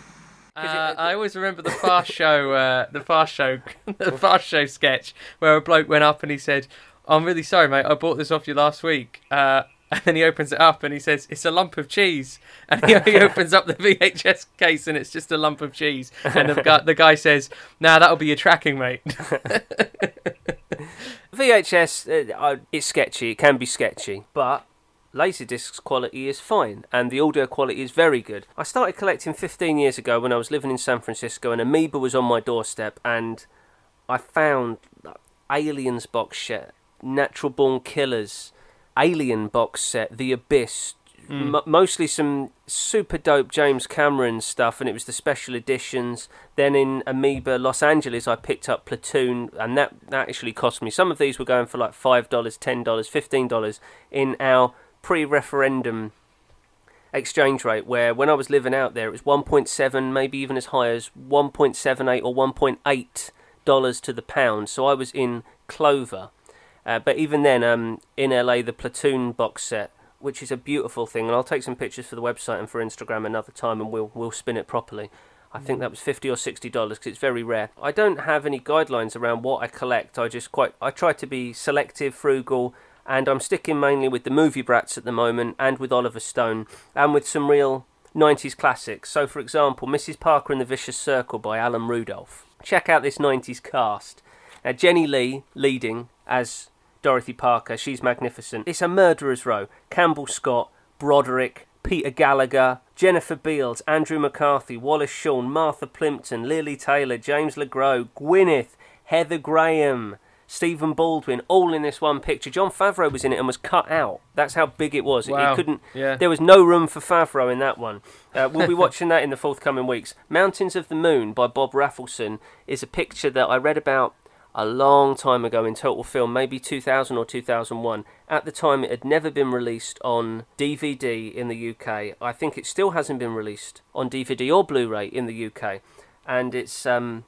Uh, I always remember the Fast Show, uh, the Fast Show, the Fast Show sketch where a bloke went up and he said, "I'm really sorry, mate. I bought this off you last week." Uh, and then he opens it up and he says, "It's a lump of cheese." And he, he opens up the VHS case and it's just a lump of cheese. And the guy, the guy says, "Now that'll be your tracking, mate." VHS, uh, uh, it's sketchy. It can be sketchy, but Laserdisc's quality is fine, and the audio quality is very good. I started collecting 15 years ago when I was living in San Francisco, and Amoeba was on my doorstep, and I found Aliens box set, Natural Born Killers, Alien box set, The Abyss. Hmm. M- mostly some super dope James Cameron stuff, and it was the special editions. Then in Amoeba Los Angeles, I picked up Platoon, and that, that actually cost me. Some of these were going for like $5, $10, $15 in our pre referendum exchange rate, where when I was living out there, it was 1.7, maybe even as high as 1.78 or 1.8 dollars to the pound. So I was in clover. Uh, but even then, um, in LA, the Platoon box set, which is a beautiful thing, and I'll take some pictures for the website and for Instagram another time, and we'll we'll spin it properly. I think that was fifty or sixty dollars because it's very rare. I don't have any guidelines around what I collect. I just quite I try to be selective, frugal, and I'm sticking mainly with the movie brats at the moment, and with Oliver Stone, and with some real 90s classics. So, for example, Mrs. Parker and the Vicious Circle by Alan Rudolph. Check out this 90s cast. Now, Jenny Lee leading as Dorothy Parker. She's magnificent. It's a murderer's row. Campbell Scott, Broderick, Peter Gallagher, Jennifer Beals, Andrew McCarthy, Wallace Shawn, Martha Plimpton, Lili Taylor, James LeGros, Gwyneth, Heather Graham, Stephen Baldwin, all in this one picture. Jon Favreau was in it and was cut out. That's how big it was. Wow. It couldn't. Yeah. There was no room for Favreau in that one. Uh, we'll be watching that in the forthcoming weeks. Mountains of the Moon by Bob Rafelson is a picture that I read about a long time ago in Total Film, maybe 2000 or 2001. At the time, it had never been released on DVD in the UK. I think it still hasn't been released on DVD or Blu-ray in the UK. And it's um,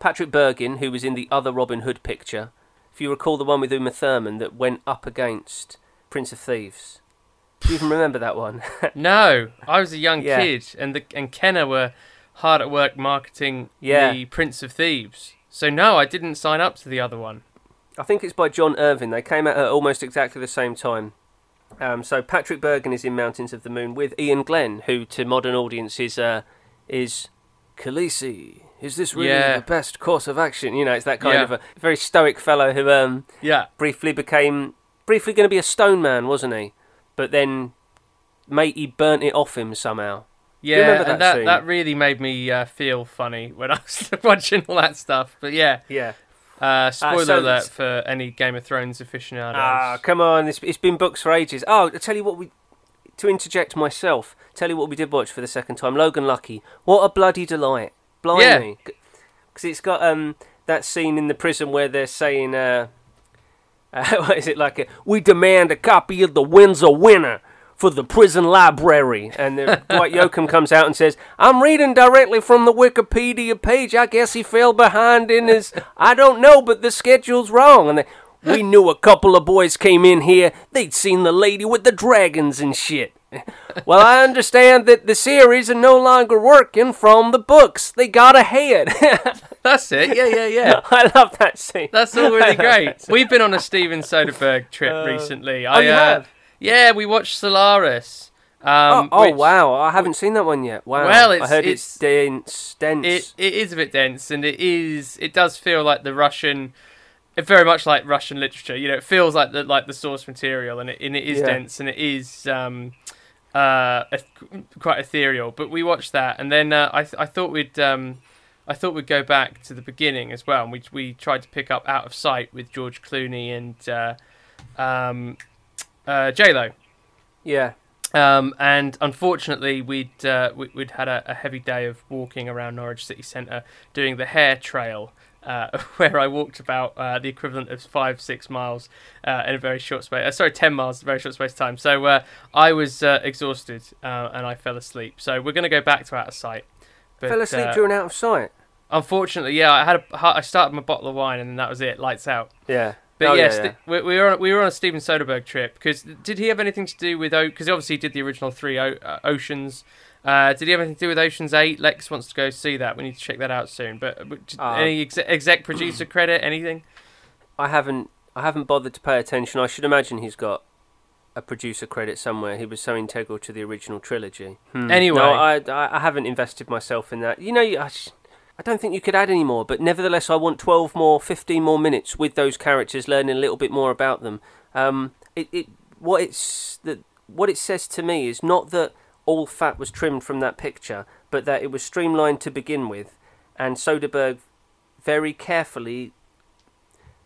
Patrick Bergin, who was in the other Robin Hood picture. If you recall the one with Uma Thurman that went up against Prince of Thieves. Do you even remember that one? No, I was a young Yeah. kid, and the and Kenner were hard at work marketing Yeah. the Prince of Thieves. So no, I didn't sign up to the other one. I think it's by John Irvin. They came out at almost exactly the same time. Um, so Patrick Bergin is in Mountains of the Moon with Iain Glen, who to modern audiences uh, is Khaleesi. Is this really Yeah. the best course of action? You know, it's that kind Yeah. of a very stoic fellow who um, Yeah, briefly became briefly going to be a stone man, wasn't he? But then, mate, he burnt it off him somehow. yeah, that and that scene? that really made me uh, feel funny when I was watching all that stuff. But yeah, Yeah. uh, spoiler so alert it's- for any Game of Thrones aficionados. Ah, come on! It's, it's been books for ages. Oh, I tell you what we. To interject myself, tell you what we did watch for the second time. Logan Lucky. What a bloody delight! Blimey, because it's got um that scene in the prison where they're saying uh, uh what is it like? A, we demand a copy of the Winds of Winter for the prison library, and the, Dwight Yoakam comes out and says, "I'm reading directly from the Wikipedia page. I guess he fell behind in his. I don't know, but the schedule's wrong." And they, we knew a couple of boys came in here. They'd seen the lady with the dragons and shit. Well, I understand that the series are no longer working from the books. They got ahead. That's it. Yeah, yeah, yeah. I love that scene. That's all really great. We've been on a Steven Soderbergh trip recently. I, oh, uh, have? Yeah, we watched Solaris. Um, oh, oh, which- wow! I haven't seen that one yet. Wow. Well, I heard it's, it's- dense. Dense. It it is a bit dense, and it is it does feel like the Russian, it very much like Russian literature. You know, it feels like the like the source material, and it and it is Yeah. dense, and it is um, uh, quite ethereal. But we watched that, and then uh, I th- I thought we'd um, I thought we'd go back to the beginning as well, and we we tried to pick up Out of Sight with George Clooney and uh, um, uh, J Lo. yeah. Um, and unfortunately, we'd uh, we- we'd had a, a heavy day of walking around Norwich City Centre doing the hair trail, uh, where I walked about uh, the equivalent of five, six miles uh, in a very short space. Uh, sorry, ten miles, a very short space of time. So uh, I was uh, exhausted uh, and I fell asleep. So we're going to go back to out of sight. But, Fell asleep during out of sight. Unfortunately, yeah, I had a, I started my bottle of wine and then that was it. Lights out. Yeah. But Oh, yes, yeah. th- we, we were on, we were on a Steven Soderbergh trip because did he have anything to do with because he obviously he did the original three o- uh, Oceans. Uh, did he have anything to do with Oceans Eight? Lex wants to go see that. We need to check that out soon. But, but Uh, any exec, exec producer credit? Anything? I haven't I haven't bothered to pay attention. I should imagine he's got a producer credit somewhere. He was so integral to the original trilogy. Hmm. Anyway. no, I, I I haven't invested myself in that. You know, I, sh- I don't think you could add any more. But nevertheless, I want twelve more, fifteen more minutes with those characters, learning a little bit more about them. Um, it, it what it's that what it says to me is not that all fat was trimmed from that picture, but that it was streamlined to begin with, and Soderbergh very carefully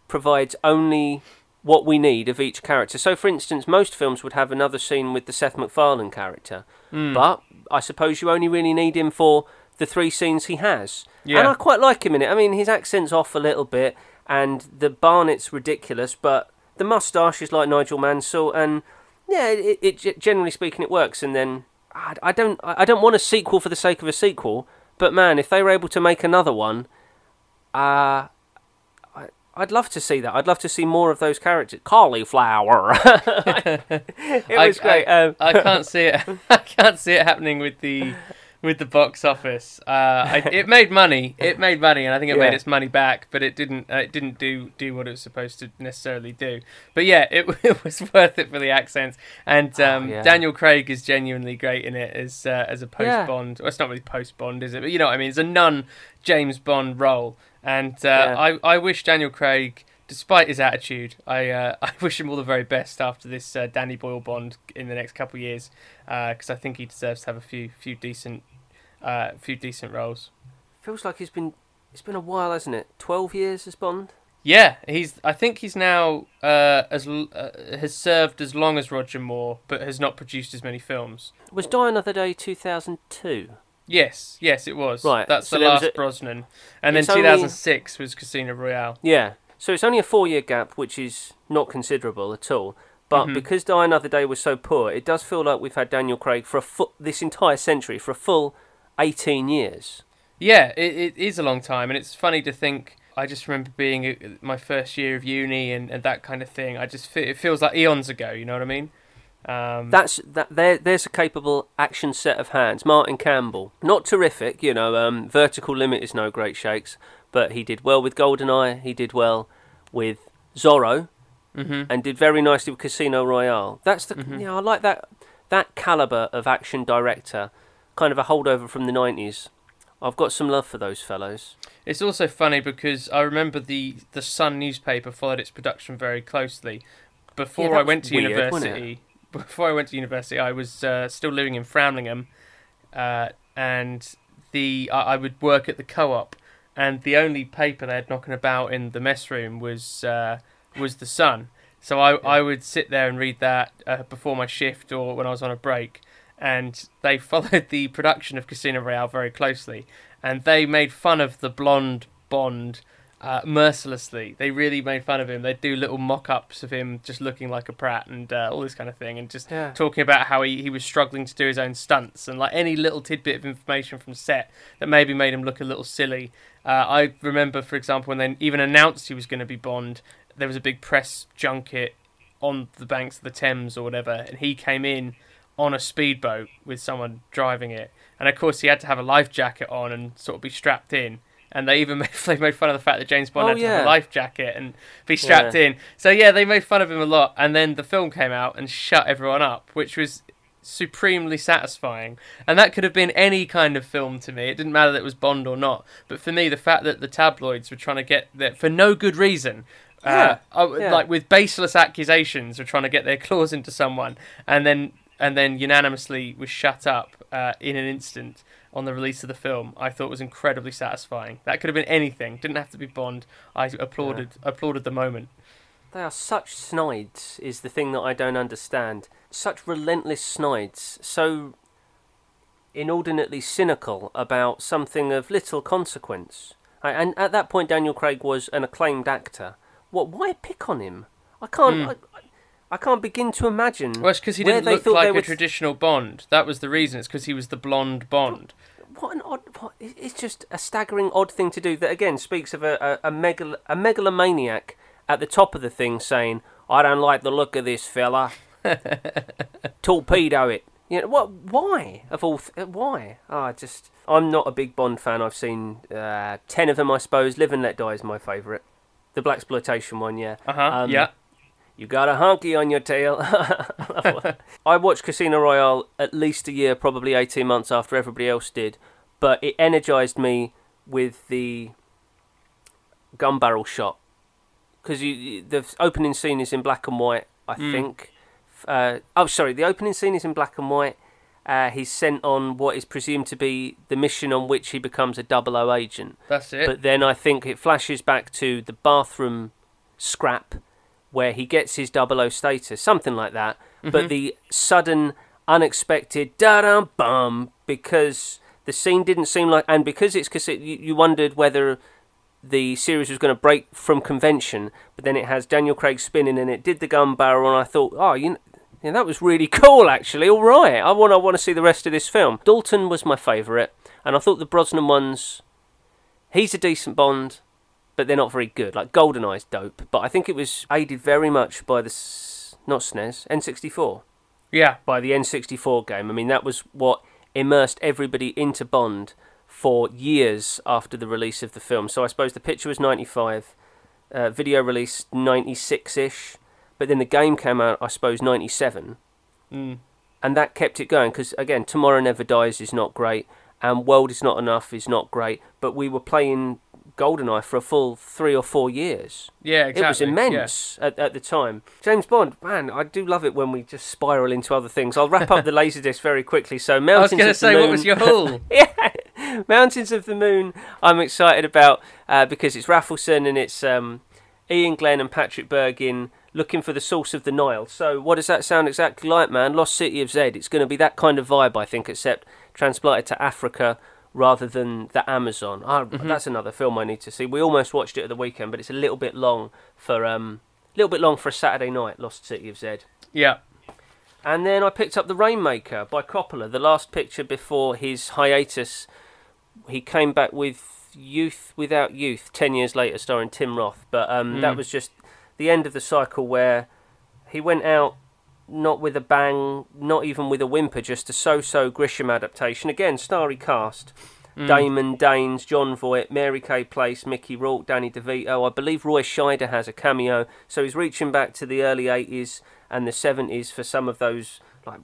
provides only what we need of each character. So, for instance, most films would have another scene with the Seth MacFarlane character, Hmm. but I suppose you only really need him for the three scenes he has. Yeah. And I quite like him in it. I mean, his accent's off a little bit, and the Barnett's ridiculous, but the moustache is like Nigel Mansell, and yeah, it, it generally speaking, it works. And then I, I don't, I don't want a sequel for the sake of a sequel, but man, if they were able to make another one, uh, I, I'd love to see that. I'd love to see more of those characters. Cauliflower. it was I, great. I, um, I can't see it. I can't see it happening with the with the box office. Uh, I, it made money. It made money, and I think it Yeah. made its money back. But it didn't. Uh, it didn't do do what it was supposed to necessarily do. But yeah, it, it was worth it for the accents. And um, Oh, yeah. Daniel Craig is genuinely great in it as uh, as a post. Bond. Well, it's not really post Bond, is it? But you know what I mean. It's a non James Bond role. And uh. I I wish Daniel Craig. Despite his attitude, I uh, I wish him all the very best after this uh, Danny Boyle Bond in the next couple of years, because I think he deserves to have a few few decent uh, few decent roles. feels like he's been it's been a while, hasn't it? Twelve years as Bond. Yeah, he's. I think he's now uh, as uh, has served as long as Roger Moore, but has not produced as many films. Was Die Another Day two thousand two? Yes, yes, it was. Right, that's so the last a- Brosnan, and then It's only- 2006 was Casino Royale. Yeah. So it's only a four year gap, which is not considerable at all. But Mhm. because Die Another Day was so poor, it does feel like we've had Daniel Craig for a fu- this entire century for a full eighteen years. Yeah, it, it is a long time, and it's funny to think. I just remember being my first year of uni and, and that kind of thing. I just fe- it feels like eons ago. You know what I mean? Um, That's that. There, there's a capable action set of hands. Martin Campbell, not terrific, you know. Um, Vertical Limit is no great shakes, but he did well with GoldenEye. He did well with Zorro, mhm. and did very nicely with Casino Royale. That's the Mhm. yeah. I like that that caliber of action director, kind of a holdover from the nineties. I've got some love for those fellows. It's also funny because I remember the the Sun newspaper followed its production very closely. Before that I went to weird, university, before I went to university, I was uh, still living in Framlingham, uh, and the I, I would work at the co-op, and the only paper they had knocking about in the mess room was uh, was the Sun. So I, I would sit there and read that uh, before my shift or when I was on a break, and they followed the production of Casino Royale very closely, and they made fun of the blonde Bond uh, mercilessly. They really made fun of him. They'd do little mock-ups of him just looking like a prat and uh, all this kind of thing, and just Yeah. talking about how he, he was struggling to do his own stunts and like any little tidbit of information from set that maybe made him look a little silly. Uh, I remember, for example, when they even announced he was going to be Bond, there was a big press junket on the banks of the Thames or whatever, and he came in on a speedboat with someone driving it, and of course he had to have a life jacket on and sort of be strapped in. And they even made, they made fun of the fact that James Bond Oh, had to have a life jacket and be strapped Yeah. in. So yeah, they made fun of him a lot. And then the film came out and shut everyone up, which was supremely satisfying. And that could have been any kind of film to me. It didn't matter that it was Bond or not. But for me, the fact that the tabloids were trying to get that for no good reason. Yeah, Uh, uh, yeah. like with baseless accusations, were trying to get their claws into someone, and then and then unanimously was shut up uh, in an instant on the release of the film. I thought was incredibly satisfying. That could have been anything. Didn't have to be Bond. I applauded applauded the moment. They are such snides, is the thing that I don't understand. Such relentless snides, so inordinately cynical about something of little consequence. I- And at that point, Daniel Craig was an acclaimed actor. What? Why pick on him? I can't. Hmm. I, I can't begin to imagine. Well, it's because he didn't look like a traditional Bond. That was the reason. It's because he was the blonde Bond. What an odd. What, it's just a staggering odd thing to do. That again speaks of a a, a, megal, a megalomaniac at the top of the thing saying, "I don't like the look of this fella. Torpedo it." You know what? Why of all? Th- why? Oh, I just. I'm not a big Bond fan. I've seen uh, ten of them, I suppose. Live and Let Die is my favourite. The black exploitation one, yeah. Uh huh. Um, yeah. You got a honky on your tail. I watched Casino Royale at least a year, probably 18 months after everybody else did, but it energized me with the gun barrel shot. Because the opening scene is in black and white, I think. Uh, oh, sorry, the opening scene is in black and white. Uh, he's sent on what is presumed to be the mission on which he becomes a double O agent. That's it. But then I think it flashes back to the bathroom scrap where he gets his double O status, something like that. But the sudden, unexpected da da bum because the scene didn't seem like, and because it's because it, you, you wondered whether the series was going to break from convention. But then it has Daniel Craig spinning, and it did the gun barrel, and I thought, oh, you. Know, yeah, that was really cool, actually. All right, I want I want to see the rest of this film. Dalton was my favourite, and I thought the Brosnan ones he's a decent Bond, but they're not very good. Like GoldenEye's dope, but I think it was aided very much by the s- not SNES N64 yeah. by the N64 game. I mean, that was what immersed everybody into Bond for years after the release of the film. So I suppose the picture was 95, uh, video release 96 ish, but then the game came out, I suppose, 97 Mm. and that kept it going because again tomorrow never dies is not great and world is not enough is not great but we were playing goldeneye for a full three or four years Yeah. Exactly. it was immense at, at the time james bond man i do love it when we just spiral into other things i'll wrap up the laserdisc very quickly so I was mountains going to of the say, what Moon- was your haul? yeah, Mountains of the Moon. I'm excited about uh, because it's Rafelson and it's um, Iain Glen and Patrick Bergin looking for the source of the Nile. So what does that sound exactly like, man? Lost City of Zed. It's going to be that kind of vibe, I think, except transplanted to Africa rather than the Amazon. Ah, That's another film I need to see. We almost watched it at the weekend, but it's a little bit long for um, little bit long for a Saturday night. Lost City of Zed. yeah. And then I picked up The Rainmaker by Coppola, the last picture before his hiatus. He came back with Youth Without Youth 10 years later, starring Tim Roth. But um, that was just the end of the cycle where he went out not with a bang, not even with a whimper, just a so so Grisham adaptation. Again, starry cast. Mm. Damon Danes, Jon Voight, Mary Kay Place, Mickey Rourke, Danny DeVito. I believe Roy Scheider has a cameo. So he's reaching back to the early 80s and the 70s for some of those. Like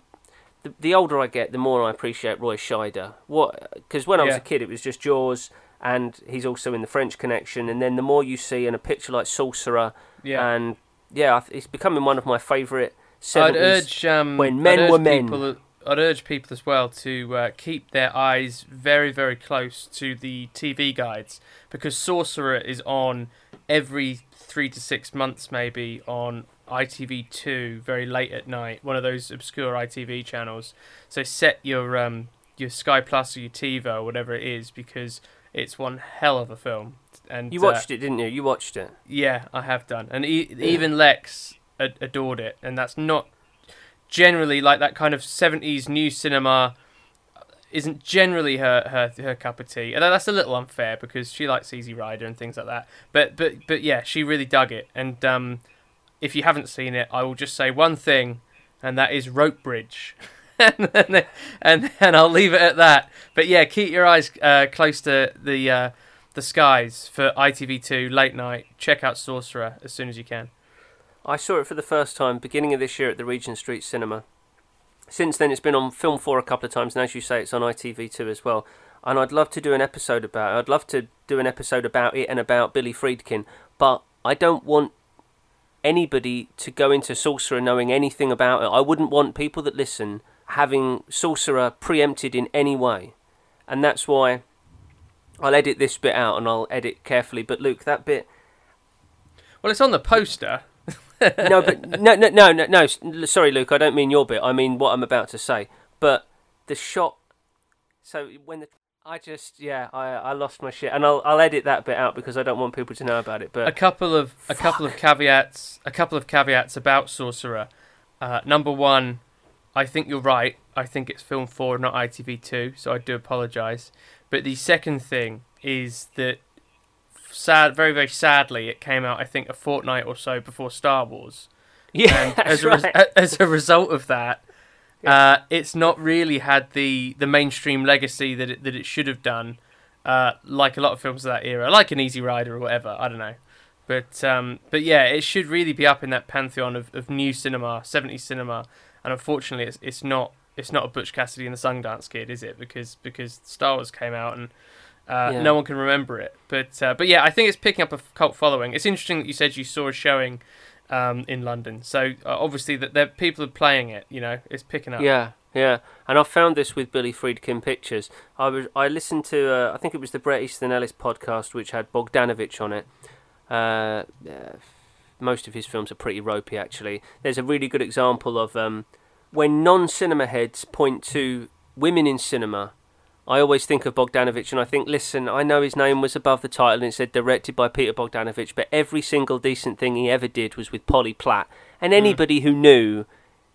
the, the older I get, the more I appreciate Roy Scheider. What? Because when I was Yeah. a kid, it was just Jaws, and he's also in the French Connection. And then the more you see in a picture like Sorcerer, Yeah. and yeah, it's becoming one of my favourite. 70s. I'd urge um, when men urge were men. People, I'd urge people as well to uh, keep their eyes very, very close to the TV guides because Sorcerer is on every three to six months, maybe on ITV2, very late at night, one of those obscure ITV channels. So set your um, your Sky Plus or your TiVo or whatever it is because it's one hell of a film. And You uh, watched it, didn't you? You watched it. yeah, I have done, and e- even Lex ad- adored it, and that's not generally like that kind of '70s new cinema. Isn't generally her, her her cup of tea, and that's a little unfair because she likes Easy Rider and things like that. But but but yeah, she really dug it, and um, if you haven't seen it, I will just say one thing, and that is Rope Bridge. and, and, and and I'll leave it at that. But yeah, keep your eyes uh, close to the uh, the skies for ITV2 late night. Check out Sorcerer as soon as you can. I saw it for the first time beginning of this year at the Regent Street Cinema. Since then, it's been on Film 4 a couple of times, and as you say, it's on ITV2 as well. And I'd love to do an episode about it. I'd love to do an episode about it and about Billy Friedkin, but I don't want anybody to go into Sorcerer knowing anything about it. I wouldn't want people that listen having Sorcerer preempted in any way. And that's why I'll edit this bit out and I'll edit carefully. But Luke, that bit Well, it's on the poster. No, but no, no, no, no, no. Sorry, Luke. I don't mean your bit. I mean what I'm about to say. But the shot. So when the I just yeah, I I lost my shit, and I'll I'll edit that bit out because I don't want people to know about it. But a couple of a couple of caveats a couple of caveats about sorcerer uh, number one i think you're right i think it's film 4 not itv2 so i do apologize but the second thing is that sad very very sadly it came out i think a fortnight or so before star wars yeah, and that's as a, right. as a result of that uh, it's not really had the the mainstream legacy that it, that it should have done uh, like a lot of films of that era like an easy rider or whatever i don't know but um, but yeah, it should really be up in that pantheon of, of new cinema, 70s cinema, and unfortunately, it's it's not it's not a Butch Cassidy and the Sundance Kid, is it? Because because Star Wars came out and uh, Yeah. no one can remember it. But uh, but yeah, I think it's picking up a cult following. It's interesting that you said you saw a showing um, in London, so uh, obviously that there people are playing it. You know, it's picking up. Yeah, yeah. And I found this with Billy Friedkin Pictures. I was I listened to uh, I think it was the Bret Easton Ellis podcast, which had Bogdanovich on it. Uh, uh, most of his films are pretty ropey, actually. There's a really good example of um, when non-cinema heads point to women in cinema. I always think of Bogdanovich, and I think, listen, I know his name was above the title and it said directed by Peter Bogdanovich, but every single decent thing he ever did was with Polly Platt. And anybody who knew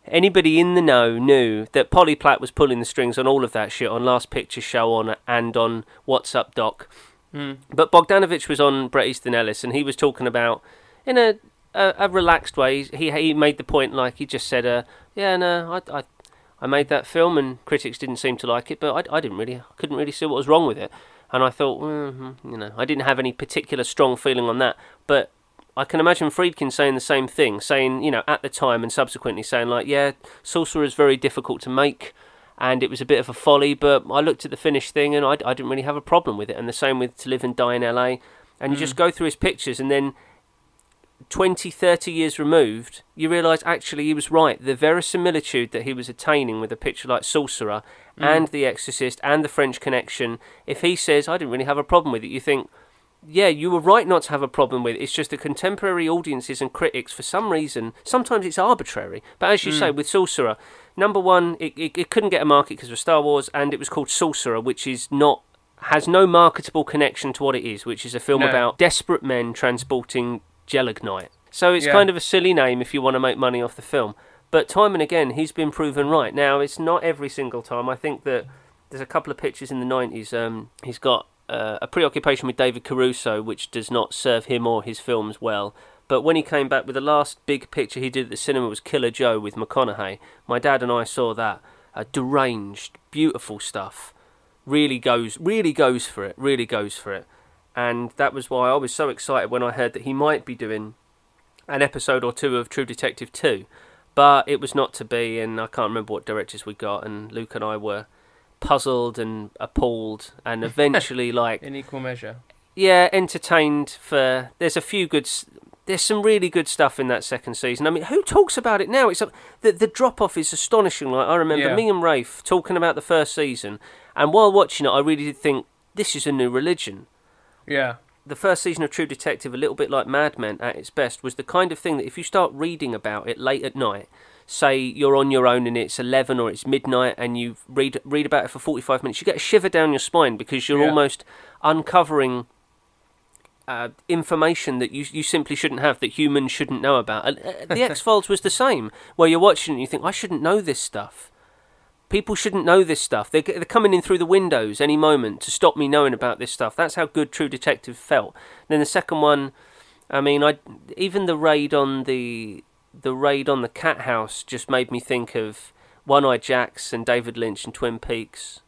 anybody in the know knew that Polly Platt was pulling the strings on all of that shit on Last Picture Show on and on What's Up Doc. But Bogdanovich was on Bret Easton Ellis, and he was talking about in a a, a relaxed way. He he made the point like he just said, uh, "Yeah, no, I, I I made that film, and critics didn't seem to like it, but I, I didn't really, I couldn't really see what was wrong with it." And I thought, mm you know, I didn't have any particular strong feeling on that, but I can imagine Friedkin saying the same thing, saying, you know, at the time and subsequently saying, like, yeah, Sorcerer is very difficult to make and it was a bit of a folly, but I looked at the finished thing and I, I didn't really have a problem with it. And the same with To Live and Die in LA. And you just go through his pictures and then 20, 30 years removed, you realise actually he was right. The verisimilitude that he was attaining with a picture like Sorcerer mm. and The Exorcist and The French Connection, if he says, I didn't really have a problem with it, you think, yeah, you were right not to have a problem with it. It's just the contemporary audiences and critics, for some reason, sometimes it's arbitrary. But as you mm. say, with Sorcerer, number one, it, it, it couldn't get a market because of Star Wars, and it was called Sorcerer, which is not has no marketable connection to what it is, which is a film No. about desperate men transporting gelignite. So it's Yeah. kind of a silly name if you want to make money off the film. But time and again, he's been proven right. Now, it's not every single time. I think that there's a couple of pictures in the 90s. Um, he's got uh, a preoccupation with David Caruso, which does not serve him or his films well. But when he came back with the last big picture he did at the cinema was Killer Joe with McConaughey. My dad and I saw that. Uh, deranged, beautiful stuff. Really goes, really goes for it. Really goes for it. And that was why I was so excited when I heard that he might be doing an episode or two of True Detective 2. But it was not to be, and I can't remember what directors we got. And Luke and I were puzzled and appalled, and eventually, like, In equal measure. yeah, entertained for. There's a few good. There's some really good stuff in that second season. I mean, who talks about it now? It's a, the the drop off is astonishing. Like I remember Yeah. me and Rafe talking about the first season, and while watching it, I really did think this is a new religion Yeah. the first season of True Detective, a little bit like Mad Men at its best, was the kind of thing that if you start reading about it late at night, say you're on your own and it's 11 or it's midnight and you read read about it for 45 minutes, you get a shiver down your spine because you're Yeah. almost uncovering uh, information that you you simply shouldn't have, that humans shouldn't know about. And, uh, the X Files was the same, where you're watching and you think, I shouldn't know this stuff. People shouldn't know this stuff. They're, they're coming in through the windows any moment to stop me knowing about this stuff. That's how good True Detective felt. Then the second one, I mean, I even the raid on the the raid on the cat house just made me think of One Eye Jacks and David Lynch and Twin Peaks.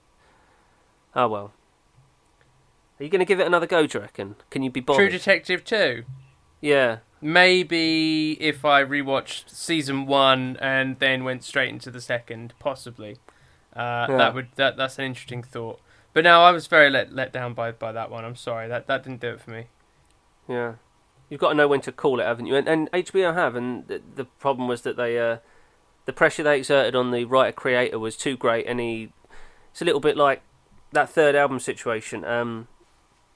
Oh well. Are you going to give it another go? Do you reckon? Can you be bothered? True Detective 2. yeah. Maybe if I rewatched season one and then went straight into the second, possibly. Uh, Yeah. That would that that's an interesting thought. But now I was very let let down by by that one. I'm sorry that that didn't do it for me. Yeah, you've got to know when to call it, haven't you? And, and HBO have, and the, the problem was that they, uh, the pressure they exerted on the writer creator was too great, and he, it's a little bit like that third album situation. Um,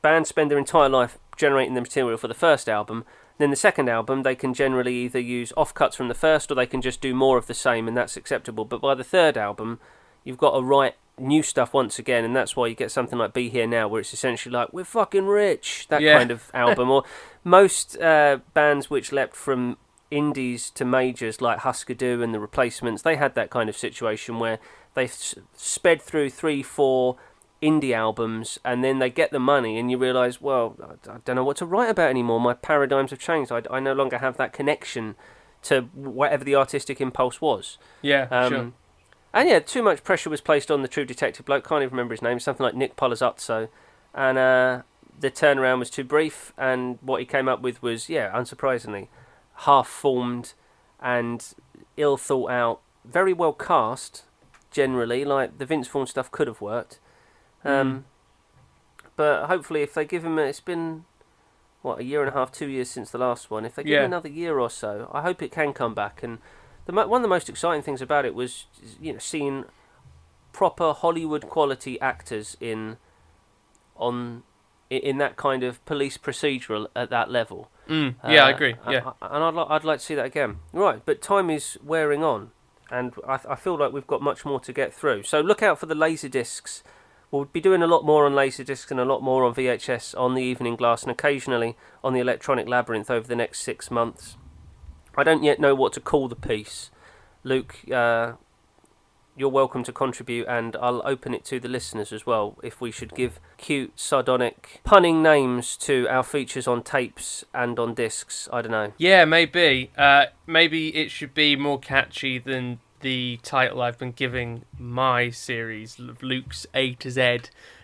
bands spend their entire life generating the material for the first album. Then the second album, they can generally either use offcuts from the first, or they can just do more of the same, and that's acceptable. But by the third album, you've got to write new stuff once again, and that's why you get something like "Be Here Now," where it's essentially like "We're fucking rich," that Yeah. kind of album. or most uh, bands which leapt from indies to majors, like Husker Du and the Replacements, they had that kind of situation where they s- sped through three, four indie albums, and then they get the money, and you realise, well, I, I don't know what to write about anymore. My paradigms have changed. I, I no longer have that connection to whatever the artistic impulse was. Yeah, Um, sure. And yeah, too much pressure was placed on the True Detective bloke. Can't even remember his name. Something like Nick Polizotto, and uh, the turnaround was too brief. And what he came up with was, yeah, unsurprisingly, half-formed and ill thought out. Very well cast, generally. Like the Vince Vaughn stuff could have worked. Um, But hopefully, if they give him, a, it's been what a year and a half, two years since the last one. If they give Yeah. him another year or so, I hope it can come back. And the one of the most exciting things about it was, you know, seeing proper Hollywood quality actors in on in that kind of police procedural at that level. Mm, yeah, I Uh, agree. Yeah. and I'd, li- I'd like to see that again. Right, but time is wearing on, and I, I feel like we've got much more to get through. So look out for the laser discs. We'll be doing a lot more on laser discs and a lot more on VHS on the Evening Glass, and occasionally on the Electronic Labyrinth over the next six months. I don't yet know what to call the piece. Luke, uh, you're welcome to contribute, and I'll open it to the listeners as well. If we should give cute, sardonic, punning names to our features on tapes and on discs, I don't know. Yeah, maybe. Uh, maybe it should be more catchy than the title I've been giving my series, Luke's A to Z.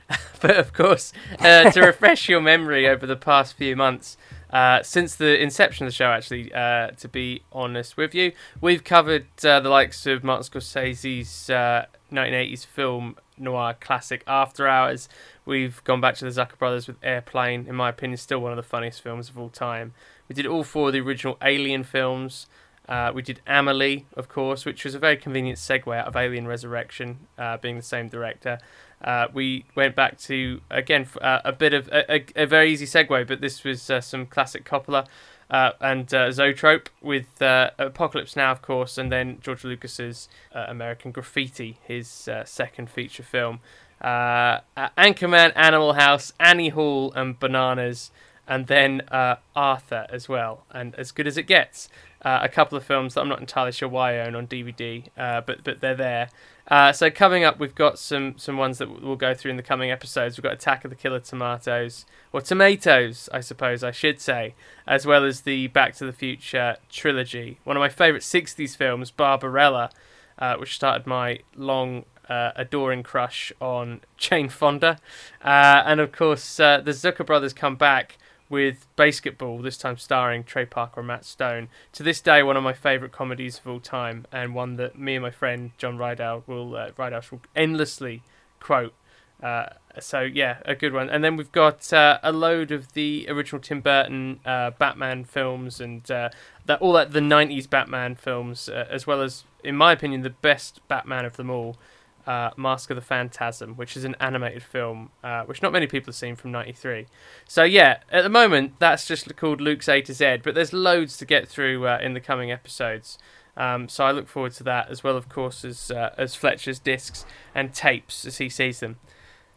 but of course, uh, to refresh your memory over the past few months, uh, since the inception of the show, actually, uh, to be honest with you, we've covered uh, the likes of Martin Scorsese's uh, 1980s film noir classic After Hours. We've gone back to the Zucker brothers with Airplane, in my opinion, still one of the funniest films of all time. We did all four of the original Alien films. Uh, we did Amelie, of course, which was a very convenient segue out of Alien Resurrection, uh, being the same director. Uh, we went back to again uh, a bit of a, a, a very easy segue, but this was uh, some classic Coppola uh, and uh, Zoetrope with uh, Apocalypse Now, of course, and then George Lucas's American Graffiti, his second feature film. Anchorman, Animal House, Annie Hall, and Bananas, and then uh, Arthur as well. And as good as it gets, uh, a couple of films that I'm not entirely sure why I own on DVD, uh, but but they're there. Uh, so coming up, we've got some some ones that we'll go through in the coming episodes. We've got Attack of the Killer Tomatoes, or Tomatoes, I suppose I should say, as well as the Back to the Future trilogy. One of my favourite '60s films, Barbarella, uh, which started my long uh, adoring crush on Jane Fonda, uh, and of course uh, the Zucker brothers come back with Basketball, this time starring Trey Parker and Matt Stone. To this day, one of my favourite comedies of all time, and one that me and my friend John Rideout will uh, Rideout will endlessly quote. Uh, so yeah, a good one. And then we've got uh, a load of the original Tim Burton uh, Batman films and uh, that all that the '90s Batman films, uh, as well as, in my opinion, the best Batman of them all, uh, Mask of the Phantasm, which is an animated film, uh, which not many people have seen from '93. So yeah, at the moment that's just called Luke's A to Z, but there's loads to get through uh, in the coming episodes. Um, so I look forward to that as well, of course, as uh, as Fletcher's discs and tapes as he sees them.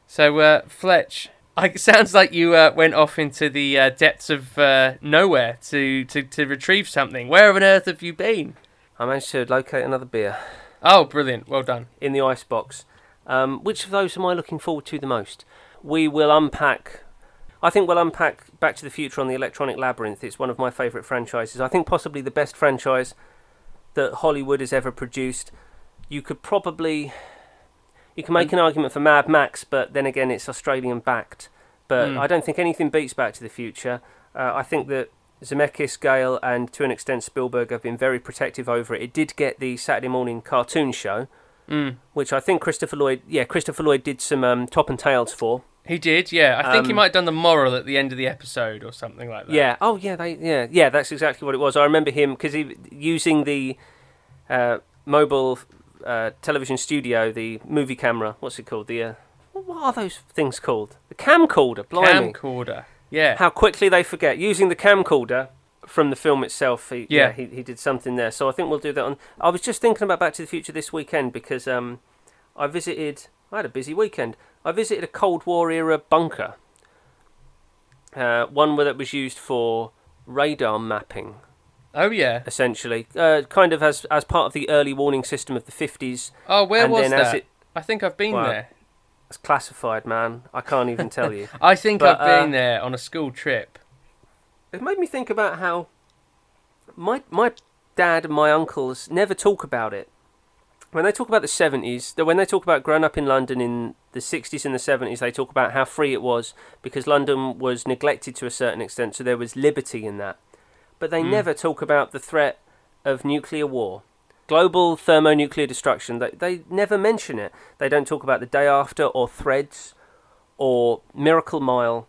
So uh, Fletch, I, it sounds like you uh, went off into the depths of nowhere to, to to retrieve something. Where on earth have you been? I managed to locate another beer Oh, brilliant! Well done. in the icebox. Um, which of those am I looking forward to the most? We will unpack. I think we'll unpack Back to the Future on the Electronic Labyrinth. It's one of my favourite franchises. I think possibly the best franchise that Hollywood has ever produced. You could probably. You can make an argument for Mad Max, but then again, it's Australian backed. But Mm. I don't think anything beats Back to the Future. Uh, I think that Zemeckis, Gale, and to an extent Spielberg have been very protective over it. It did get the Saturday morning cartoon show, Mm. which I think Christopher Lloyd, yeah, Christopher Lloyd did some um, top and tails for. He did, yeah. I think he Um, might have done the moral at the end of the episode or something like that. Yeah. Oh, yeah. They. Yeah. Yeah. That's exactly what it was. I remember him because he using the uh, mobile uh, television studio, the movie camera. What's it called? The uh, what are those things called? The camcorder. Blimey. Camcorder. Yeah. How quickly they forget using the camcorder from the film itself. He, yeah, Yeah. he, he did something there. So I think we'll do that on. I was just thinking about Back to the Future this weekend because um, I visited. I had a busy weekend. I visited a Cold War era bunker. Uh, one that was used for radar mapping, Oh yeah. essentially, uh, kind of as as part of the early warning system of the fifties. Oh, where and was that? it I think I've been Well, there. It's classified, man. I can't even tell you. I think but, I've been uh, there on a school trip. It made me think about how my my dad and my uncles never talk about it. When they talk about the seventies, when they talk about growing up in London in the sixties and the seventies, they talk about how free it was because London was neglected to a certain extent, so there was liberty in that. But they never talk about the threat of nuclear war, global thermonuclear destruction. They they never mention it. They don't talk about the day after or threads or Miracle Mile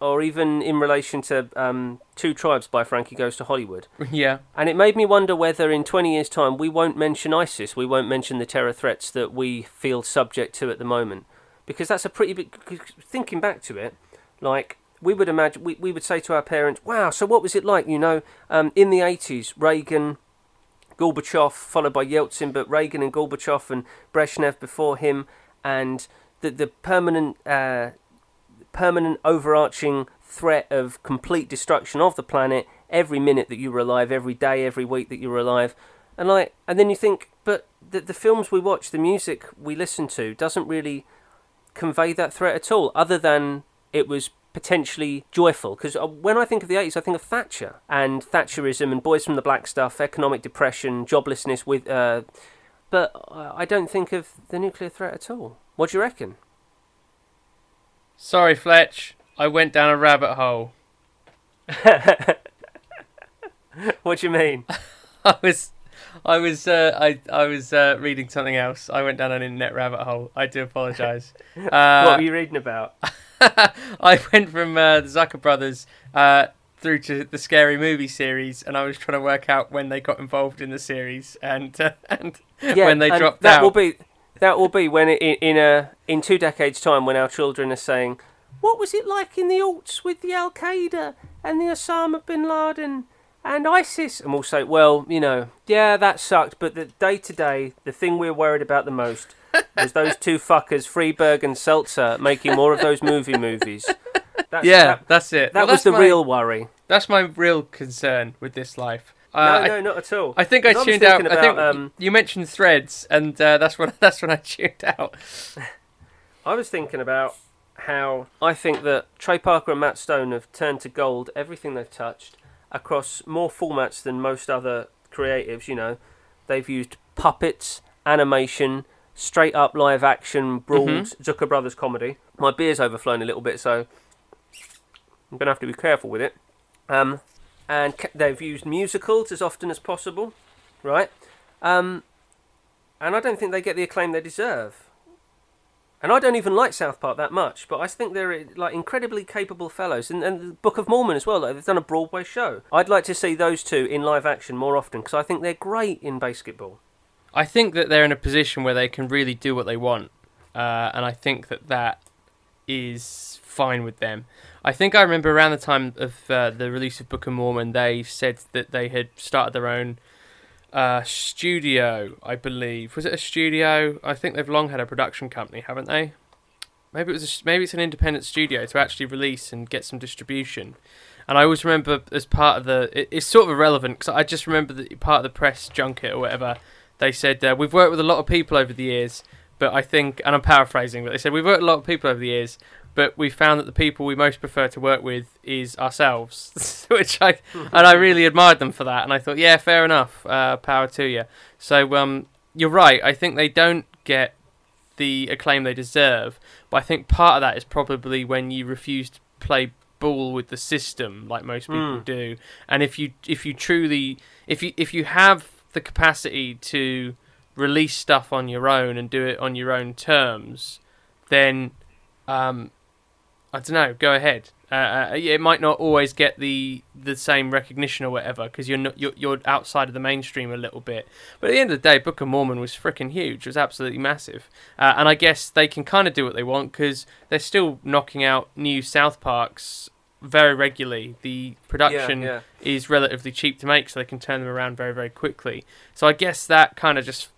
or even in relation to um, Two Tribes by Frankie Goes to Hollywood. yeah. And it made me wonder whether in 20 years' time we won't mention ISIS, we won't mention the terror threats that we feel subject to at the moment. Because that's a pretty big. Thinking back to it, like, we would imagine, we, we would say to our parents, wow, so what was it like, you know, um, in the 80s, Reagan, Gorbachev, followed by Yeltsin, but Reagan and Gorbachev and Brezhnev before him, and the, the permanent. Uh, permanent overarching threat of complete destruction of the planet every minute that you were alive, every day, every week that you were alive. And like and then you think, but the the films we watch, the music we listen to doesn't really convey that threat at all, other than it was potentially joyful. Because when I think of the 80s, I think of Thatcher and Thatcherism and Boys from the Black Stuff, economic depression, joblessness with. Uh, but I don't think of the nuclear threat at all. What do you reckon? Sorry, Fletch. I went down a rabbit hole. What do you mean? I was, I was, uh, I, I was uh, reading something else. I went down an internet rabbit hole. I do apologise. what Uh, were you reading about? I went from uh, the Zucker brothers uh, through to the scary movie series, and I was trying to work out when they got involved in the series and uh, and when they and dropped that out. will be that will be when it, in, in a in two decades time when our children are saying, "What was it like in the aughts with the Al Qaeda and the Osama bin Laden and ISIS?" And we'll say, "Well, you know, yeah, that sucked, but the day to day, the thing we're worried about the most was those two fuckers, Friedberg and Seltzer, making more of those movie movies." That's, yeah, that, that's it. that Well, was the my- real worry. That's my real concern with this life. No, Uh, I- no, not at all. I think I tuned out. thinking I think um, you mentioned threads, and uh, that's when that's when I tuned out. I was thinking about how I think that Trey Parker and Matt Stone have turned to gold everything they've touched across more formats than most other creatives. You know, they've used puppets, animation, straight up live action, broad Zucker Brothers comedy. My beer's overflown a little bit, so I'm gonna have to be careful with it. Um, and ca- they've used musicals as often as possible, right? Um, and I don't think they get the acclaim they deserve. And I don't even like South Park that much, but I think they're like incredibly capable fellows. And, and the Book of Mormon as well. Like, they've done a Broadway show. I'd like to see those two in live action more often because I think they're great in basketball. I think that they're in a position where they can really do what they want, uh, and I think that that is fine with them. I think I remember around the time of uh, the release of Book of Mormon, they said that they had started their own uh, studio. I believe was it a studio? I think they've long had a production company, haven't they? Maybe it was a, maybe it's an independent studio to actually release and get some distribution. And I always remember as part of the it, it's sort of irrelevant because I just remember that part of the press junket or whatever they said uh, we've worked with a lot of people over the years, but I think and I'm paraphrasing, but they said we've worked with a lot of people over the years, but we found that the people we most prefer to work with is ourselves, which I and I really admired them for that, and I thought yeah, fair enough, uh, power to you. So um, you're right. I think they don't get the acclaim they deserve. But I think part of that is probably when you refuse to play ball with the system like most people Mm. do. And if you if you truly if you if you have the capacity to release stuff on your own and do it on your own terms, then um, I don't know. Go ahead. Uh, uh, it might not always get the the same recognition or whatever because you're not you're, you're outside of the mainstream a little bit. But at the end of the day, Book of Mormon was freaking huge. It was absolutely massive. Uh, and I guess they can kind of do what they want because they're still knocking out new South Parks very regularly. The production yeah. is relatively cheap to make, so they can turn them around very very quickly. So I guess that kind of just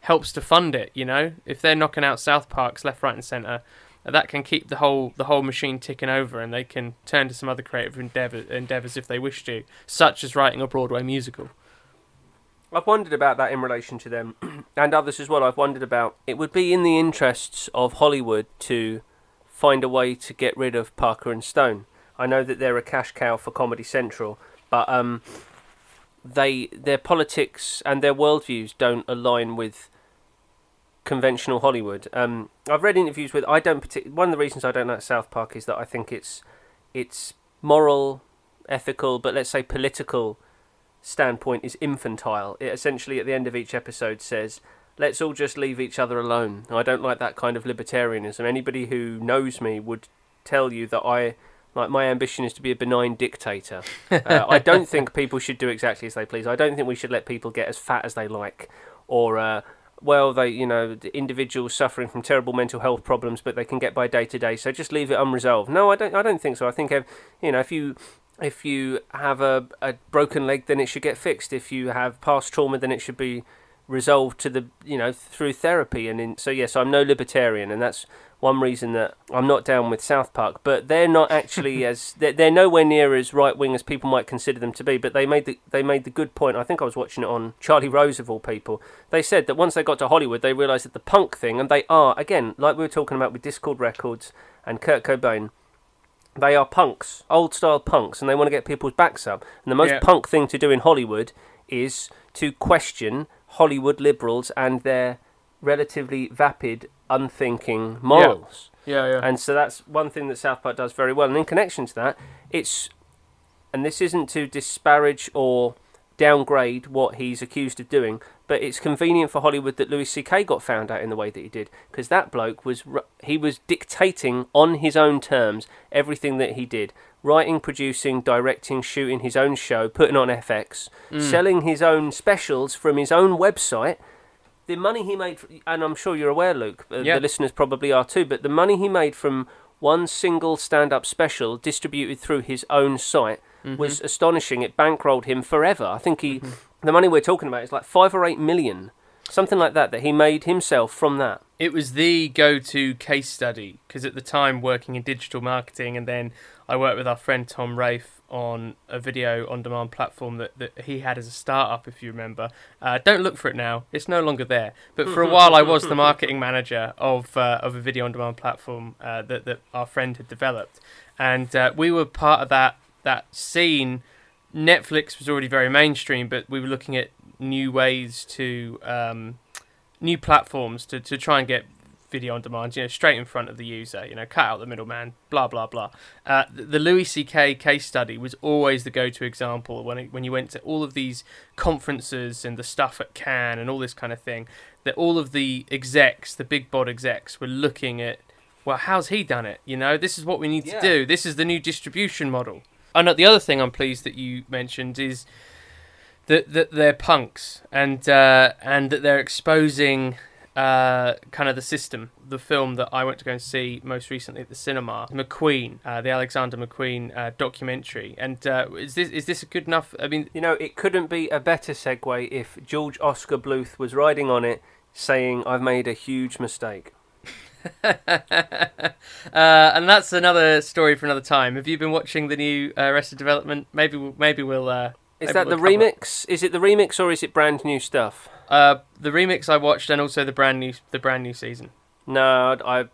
helps to fund it. You know, if they're knocking out South Parks left, right, and centre, that can keep the whole the whole machine ticking over, and they can turn to some other creative endeavor, endeavors if they wish to, such as writing a Broadway musical. I've wondered about that in relation to them and others as well. I've wondered about it would be in the interests of Hollywood to find a way to get rid of Parker and Stone. I know that they're a cash cow for Comedy Central, but um, they their politics and their worldviews don't align with conventional Hollywood. Um, I've read interviews with I don't partic- one of the reasons I don't like South Park is that I think it's it's moral, ethical, but let's say political standpoint is infantile. It essentially at the end of each episode says, "Let's all just leave each other alone." I don't like that kind of libertarianism. Anybody who knows me would tell you that I like my ambition is to be a benign dictator. uh, I don't think people should do exactly as they please. I don't think we should let people get as fat as they like, or uh, well, they you know the individuals suffering from terrible mental health problems, but they can get by day to day. So just leave it unresolved. No, I don't. I don't think so. I think if, you know if you if you have a, a broken leg, then it should get fixed. If you have past trauma, then it should be resolved to the you know through therapy. And in, so yes, I'm no libertarian, and that's one reason that I'm not down with South Park. But they're not actually as they're, they're nowhere near as right wing as people might consider them to be. But they made the they made the good point. I think I was watching it on Charlie Rose of all people. They said that once they got to Hollywood, they realised that the punk thing, and they are again like we were talking about with Dischord Records and Kurt Cobain. They are punks, old style punks, and they want to get people's backs up. And the most Yeah. punk thing to do in Hollywood is to question Hollywood liberals and their relatively vapid, unthinking morals. Yeah, yeah. And so that's one thing that South Park does very well. And in connection to that, it's and this isn't to disparage or downgrade what he's accused of doing, but it's convenient for Hollywood that Louis C.K. got found out in the way that he did, because that bloke was he was dictating on his own terms everything that he did, writing, producing, directing, shooting his own show, putting on FX, mm. selling his own specials from his own website. The money he made, and I'm sure you're aware, Luke, uh, Yeah. the listeners probably are too, but the money he made from one single stand up special distributed through his own site mm-hmm. was astonishing. It bankrolled him forever. I think he, mm-hmm. the money we're talking about is like five or eight million, something like that, that he made himself from that. it was the go-to case study because at the time working in digital marketing and then I worked with our friend Tom Rafe on a video on demand platform that, that he had as a startup if you remember. Uh, don't look for it now it's no longer there. But for a while I was the marketing manager of uh, of a video on demand platform uh, that, that our friend had developed. And uh, we were part of that that scene. Netflix was already very mainstream but we were looking at new ways to um, new platforms to, to try and get video on demand, you know, straight in front of the user, you know, cut out the middleman, blah blah blah. Uh, the Louis C.K. case study was always the go-to example when it, when you went to all of these conferences and the stuff at Cannes and all this kind of thing. That all of the execs, the big bod execs, were looking at, well, how's he done it? You know, this is what we need Yeah. to do. This is the new distribution model. And uh, the other thing I'm pleased that you mentioned is that that they're punks and uh, and that they're exposing uh, kind of the system. The film that I went to go and see most recently at the cinema, McQueen, uh, the Alexander McQueen uh, documentary. And uh, is this is this a good enough? I mean, You know, it couldn't be a better segue if George Oscar Bluth was riding on it, saying, "I've made a huge mistake." uh, and that's another story for another time. Have you been watching the new uh, Arrested Development? Maybe we'll, maybe we'll. Uh, Is that the remix? Is it the remix or is it brand new stuff? Uh, the remix I watched, and also the brand new the brand new season. No, I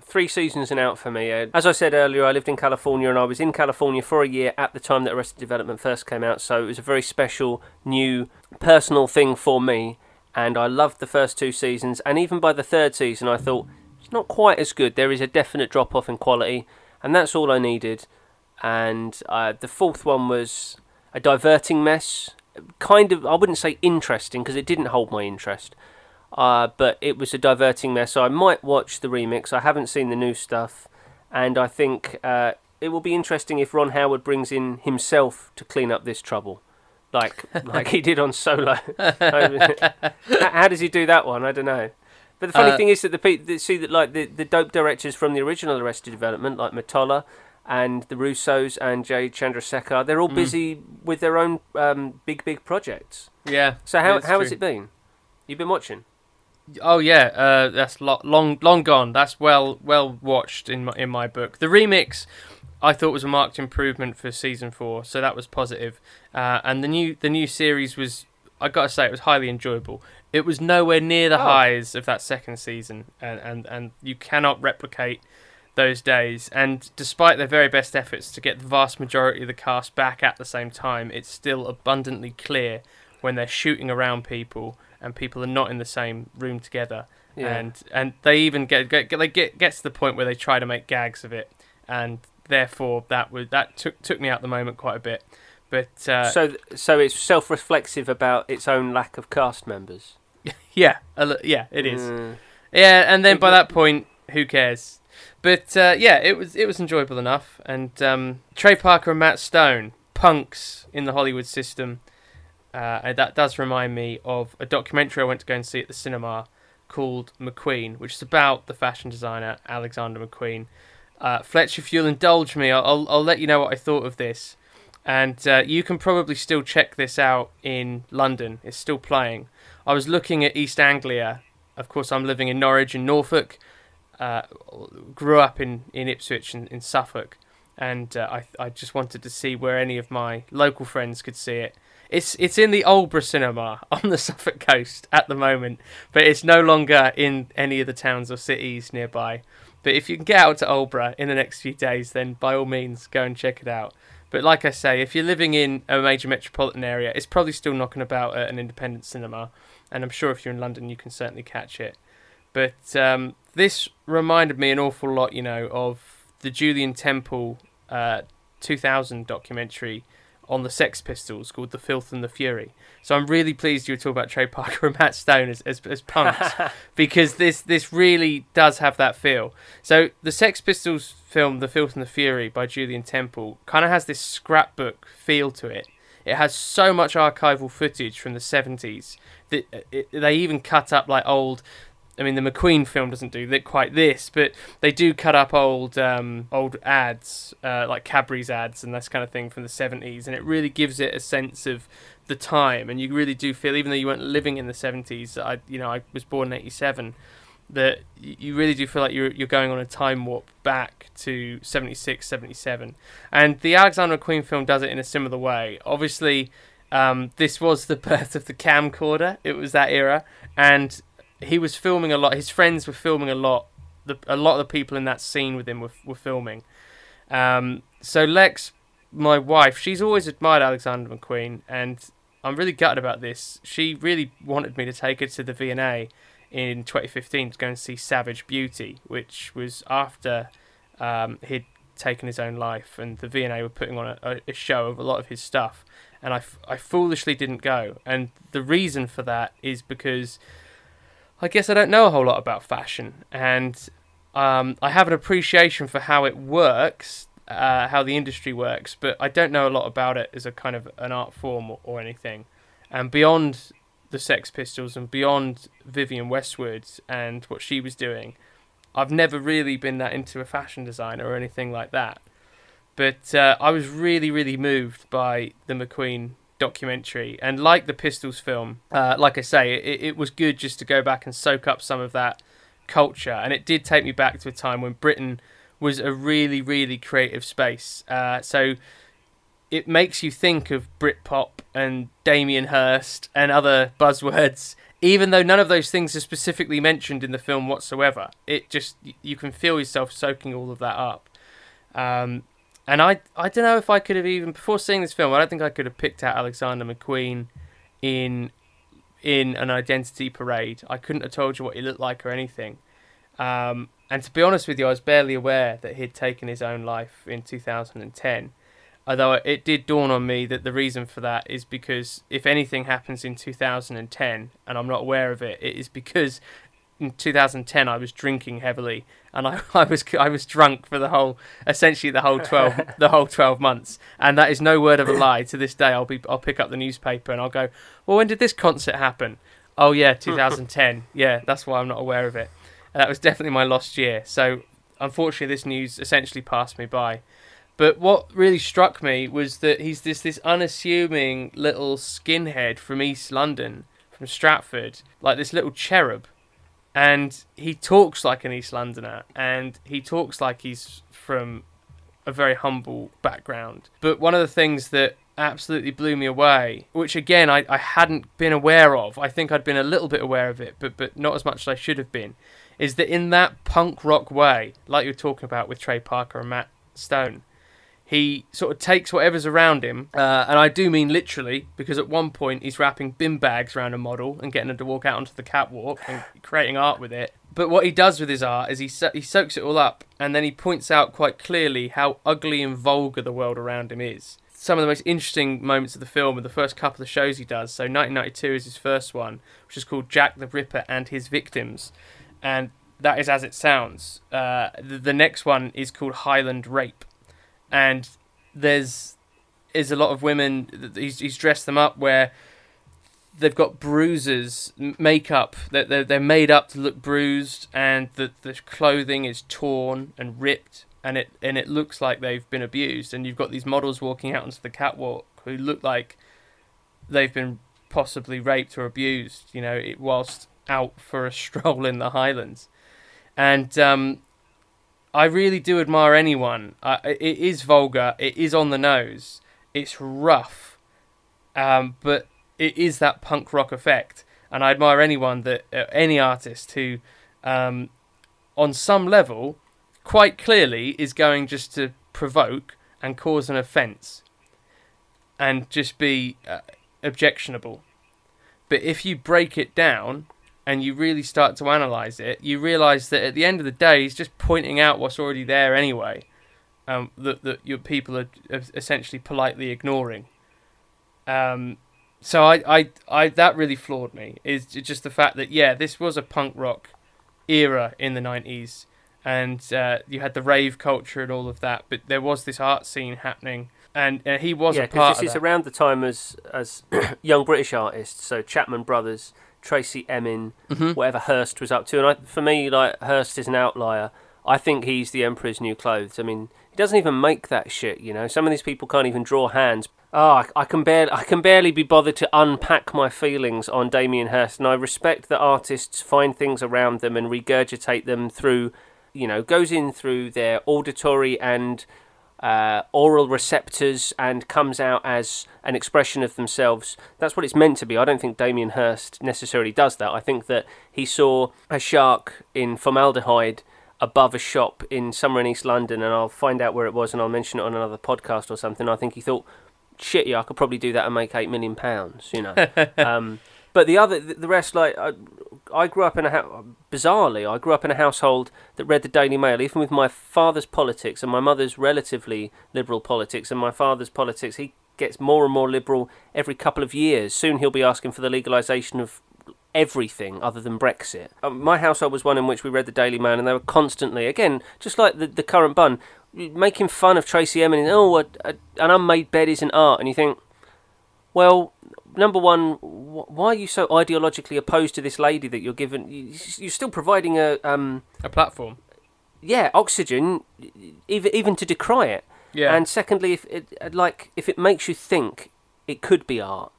three seasons and out for me. As I said earlier, I lived in California and I was in California for a year at the time that Arrested Development first came out, so it was a very special, new, personal thing for me. And I loved the first two seasons, and even by the third season, I thought it's not quite as good. There is a definite drop off in quality, and that's all I needed. And uh, the fourth one was a diverting mess. Kind of, I wouldn't say interesting because it didn't hold my interest uh, but it was a diverting mess. So I might watch the remix. I haven't seen the new stuff, and I think uh, it will be interesting if Ron Howard brings in himself to clean up this trouble, like like he did on Solo. how, does he do that one? I don't know. But the funny Uh, thing is that the people see that like the, the dope directors from the original Arrested Development, like Mottola and the Russos and Jay Chandrasekhar, they're all Mm. busy with their own um, big big projects. Yeah. So how how has it been? You've been watching? Oh yeah, uh, that's lo- long long gone. That's well well watched in my, in my book. The remix, I thought was a marked improvement for season four, so that was positive. Uh, and the new the new series was, I gotta say, it was highly enjoyable. It was nowhere near the Oh. highs of that second season, and, and and you cannot replicate those days. And despite their very best efforts to get the vast majority of the cast back at the same time, it's still abundantly clear when they're shooting around people and people are not in the same room together. Yeah. And and they even get, get they get gets to the point where they try to make gags of it, and therefore that was that took took me out the moment quite a bit. But uh, so, so it's self-reflexive about its own lack of cast members. yeah, a yeah, it is. Mm. Yeah, and then by that point, who cares? But uh, yeah, it was it was enjoyable enough. And um, Trey Parker and Matt Stone, punks in the Hollywood system, uh, that does remind me of a documentary I went to go and see at the cinema called McQueen, which is about the fashion designer Alexander McQueen. Uh, Fletcher, if you'll indulge me, I'll, I'll let you know what I thought of this. And uh, you can probably still check this out in London. It's still playing. I was looking at East Anglia. Of course, I'm living in Norwich and Norfolk. Uh, grew up in, in Ipswich and in Suffolk, and uh, I I just wanted to see where any of my local friends could see it. It's it's in the Aldeburgh Cinema on the Suffolk coast at the moment, but it's no longer in any of the towns or cities nearby. But if you can get out to Aldeburgh in the next few days, then by all means go and check it out. But like I say, if you're living in a major metropolitan area, it's probably still knocking about at an independent cinema, and I'm sure if you're in London, you can certainly catch it. But um, this reminded me an awful lot, you know, of the Julien Temple uh, 2000 documentary on the Sex Pistols called The Filth and the Fury. So I'm really pleased you were talking about Trey Parker and Matt Stone as, as, as punks because this, this really does have that feel. So the Sex Pistols film The Filth and the Fury by Julien Temple kind of has this scrapbook feel to it. It has so much archival footage from the 70s that uh, it, they even cut up like old I mean, the McQueen film doesn't do that quite this, but they do cut up old um, old ads, uh, like Cadbury's ads and this kind of thing from the seventies, and it really gives it a sense of the time. And you really do feel, even though you weren't living in the seventies, I you know I was born in eighty seven, that you really do feel like you're you're going on a time warp back to 76, 77. and the Alexander McQueen film does it in a similar way. Obviously. Um, this was the birth of the camcorder. It was that era, and he was filming a lot. His friends were filming a lot. The, a lot of the people in that scene with him were, were filming. Um, so Lex, my wife, she's always admired Alexander McQueen, and I'm really gutted about this. She really wanted me to take her to the V&A in 2015 to go and see Savage Beauty, which was after um, he'd taken his own life, and the V&A were putting on a, a show of a lot of his stuff. And I, foolishly didn't go. And the reason for that is because I guess I don't know a whole lot about fashion, and um, I have an appreciation for how it works, uh, how the industry works, but I don't know a lot about it as a kind of an art form or, or anything. And beyond the Sex Pistols and beyond Vivienne Westwood and what she was doing, I've never really been that into a fashion designer or anything like that. But uh, I was really, really moved by the McQueen documentary. And like the Pistols film, uh, like I say, it, it was good just to go back and soak up some of that culture. And it did take me back to a time when Britain was a really, really creative space. Uh, so it makes you think of Britpop and Damien Hirst and other buzzwords. Even though none of those things are specifically mentioned in the film whatsoever, it just you can feel yourself soaking all of that up. Um, and I I don't know if I could have even before seeing this film, I don't think I could have picked out Alexander McQueen in in an identity parade. I couldn't have told you what he looked like or anything. Um, and to be honest with you, I was barely aware that he'd taken his own life in 2010. Although it did dawn on me that the reason for that is because if anything happens in 2010 and I'm not aware of it, it is because in 2010 I was drinking heavily and I, I was I was drunk for the whole essentially the whole 12 the whole 12 months. And that is no word of a lie. To this day I'll be I'll pick up the newspaper and I'll go well when did this concert happen? Oh yeah 2010 yeah that's why I'm not aware of it. And that was definitely my lost year. So unfortunately this news essentially passed me by. But what really struck me was that he's this this unassuming little skinhead from East London from Stratford like this little cherub and he talks like an East Londoner, and he talks like he's from a very humble background. But one of the things that absolutely blew me away, which again I, I hadn't been aware of, I think I'd been a little bit aware of it, but but not as much as I should have been, is that in that punk rock way, like you're talking about with Trey Parker and Matt Stone, he sort of takes whatever's around him, uh, and I do mean literally, because at one point he's wrapping bin bags around a model and getting her to walk out onto the catwalk and creating art with it. But what he does with his art is he so- he soaks it all up, and then he points out quite clearly how ugly and vulgar the world around him is. Some of the most interesting moments of the film are the first couple of shows he does. So 1992 is his first one, which is called Jack the Ripper and His Victims, and that is as it sounds. Uh, the, the next one is called Highland Rape, and there's is a lot of women. He's he's dressed them up where they've got bruises, makeup. They're, they're they're made up to look bruised, and the the clothing is torn and ripped, and it and it looks like they've been abused. And you've got these models walking out onto the catwalk who look like they've been possibly raped or abused. You know, whilst out for a stroll in the Highlands, and um, I really do admire anyone. Uh, it is vulgar. It is on the nose. It's rough, um, but it is that punk rock effect. And I admire anyone that uh, any artist who, um, on some level, quite clearly is going just to provoke and cause an offence, and just be uh, objectionable. But if you break it down and you really start to analyze it, you realize that at the end of the day, he's just pointing out what's already there anyway, um, that that your people are are essentially politely ignoring. Um, so I, I, I, that really floored me. Is just the fact that yeah, this was a punk rock era in the nineties, and uh, you had the rave culture and all of that, but there was this art scene happening, and uh, he was yeah, a part because this is around the time as as young British artists, so Chapman Brothers, Tracey Emin, Mm-hmm. whatever Hirst was up to, and I, for me, like Hirst is an outlier. I think he's the Emperor's New Clothes. I mean, he doesn't even make that shit. You know, some of these people can't even draw hands. Oh, I, I can barely, I can barely be bothered to unpack my feelings on Damien Hirst, and I respect that artists find things around them and regurgitate them through, you know, goes in through their auditory and uh, oral receptors and comes out as an expression of themselves. That's what it's meant to be. I don't think Damien Hirst necessarily does that. I think that he saw a shark in formaldehyde above a shop in somewhere in East London, and I'll find out where it was and I'll mention it on another podcast or something. I think he thought, shit, yeah, I could probably do that and make eight million pounds, you know. um, but the other, the rest, like I, I grew up in a. Bizarrely, I grew up in a household that read the Daily Mail, even with my father's politics and my mother's relatively liberal politics, and my father's politics. He gets more and more liberal every couple of years. Soon he'll be asking for the legalisation of everything other than Brexit. Um, my household was one in which we read the Daily Mail, and they were constantly, again, just like the the current bun, making fun of Tracey Emin. Oh, a, a, an unmade bed isn't art, and you think, well, number one, why are you so ideologically opposed to this lady that you're given? you- You're still providing a um, a platform. yeah, oxygen, even even to decry it. Yeah. And secondly, if it like if it makes you think, it could be art.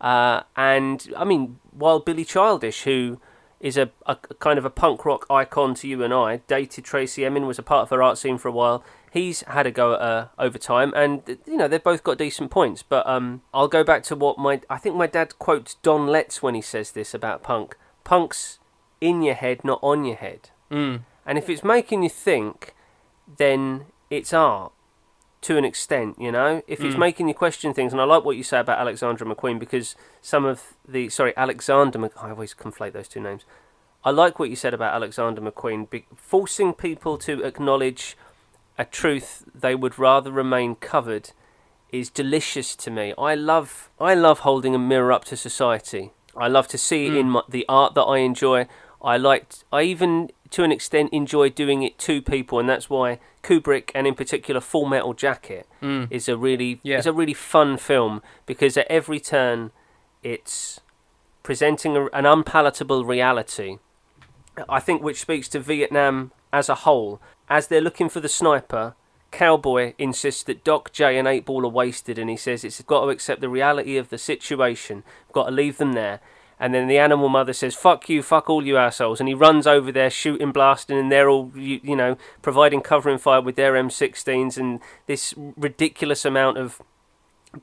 Uh, and I mean, while Billy Childish, who is a, a a kind of a punk rock icon to you and I, dated Tracey Emin, was a part of her art scene for a while. He's had a go at her over time, and you know they've both got decent points. But um, I'll go back to what my I think my dad quotes Don Letts when he says this about punk. Punk's in your head, not on your head. Mm. And if it's making you think, then it's art to an extent, you know? If it's making you question things, and I like what you say about Alexandra McQueen because some of the. Sorry, Alexander Mc, I always conflate those two names. I like what you said about Alexander McQueen, be, forcing people to acknowledge a truth they would rather remain covered is delicious to me. I love I love holding a mirror up to society. I love to see it in hmm. my, the art that I enjoy. I liked I even to an extent enjoy doing it to people and that's why Kubrick and in particular Full Metal Jacket hmm. is a really Yeah. is a really fun film because at every turn it's presenting a, an unpalatable reality I think which speaks to Vietnam as a whole. As they're looking for the sniper, Cowboy insists that Doc, J, and 8 Ball are wasted, and he says it's got to accept the reality of the situation. We've got to leave them there. And then the animal mother says, "Fuck you, fuck all you assholes," and he runs over there, shooting, blasting, and they're all, you, you know, providing covering fire with their M16s and this ridiculous amount of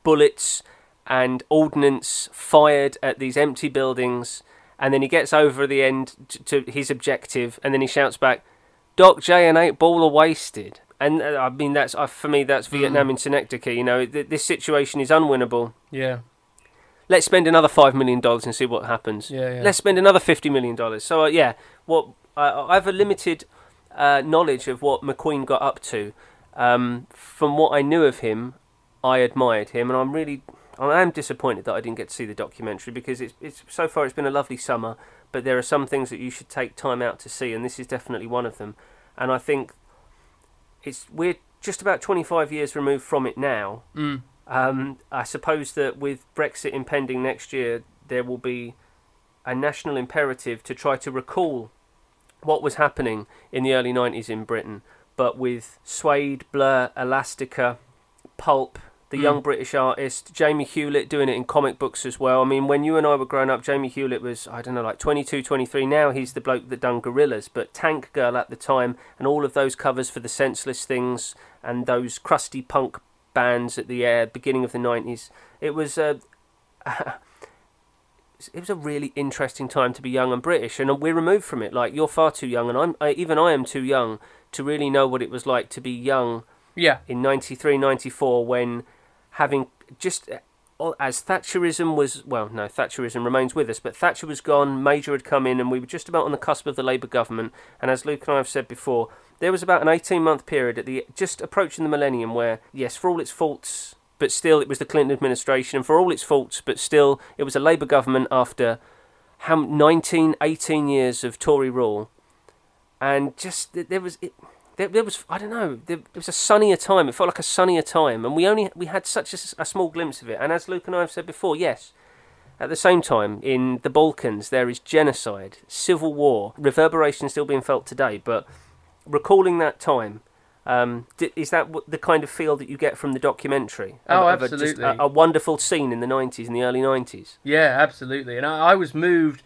bullets and ordnance fired at these empty buildings. And then he gets over the end to, to his objective, and then he shouts back, "Doc J and eight ball are wasted." And uh, I mean, that's uh, for me, that's Vietnam in Synecdoche. You know, th- this situation is unwinnable. Yeah. Let's spend another five million dollars and see what happens. Yeah, yeah. Let's spend another fifty million dollars. So uh, yeah, what I I have a limited uh, knowledge of what McQueen got up to. Um, from what I knew of him, I admired him, and I'm really I am disappointed that I didn't get to see the documentary because it's it's so far it's been a lovely summer, but there are some things that you should take time out to see, and this is definitely one of them. And I think it's we're just about 25 years removed from it now. Mm. Um, I suppose that with Brexit impending next year, there will be a national imperative to try to recall what was happening in the early 90s in Britain, but with Suede, Blur, Elastica, Pulp, the Mm. young British artist, Jamie Hewlett doing it in comic books as well. I mean, when you and I were growing up, Jamie Hewlett was, I don't know, like 22, 23. Now he's the bloke that done Gorillaz, but Tank Girl at the time, and all of those covers for the Senseless Things and those crusty punk bands at the uh, beginning of the 90s. It was uh, it was a really interesting time to be young and British, and we're removed from it. Like you're far too young, and I'm I, even I am too young to really know what it was like to be young Yeah. in 93, 94 when having just uh, as Thatcherism was well, no, Thatcherism remains with us, but Thatcher was gone, Major had come in, and we were just about on the cusp of the Labour government. And as Luke and I have said before, there was about an 18 month period at the just approaching the millennium where, yes, for all its faults, but still it was the Clinton administration, and for all its faults, but still it was a Labour government after how 19, 18 years of Tory rule, and just there was it. There, there was I don't know. There, there was a sunnier time. It felt like a sunnier time, and we only we had such a small glimpse of it. And as Luke and I have said before, yes, at the same time in the Balkans there is genocide, civil war, reverberation still being felt today. But recalling that time, um, is that the kind of feel that you get from the documentary? Oh, Of- of a, just absolutely. a, a wonderful scene in the nineties, in the early nineties. Yeah, absolutely. And I, I was moved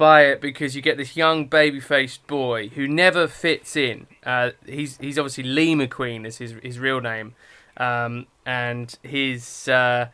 by it because you get this young baby-faced boy who never fits in. Uh, he's he's obviously Lee McQueen is his his real name, um, and his uh,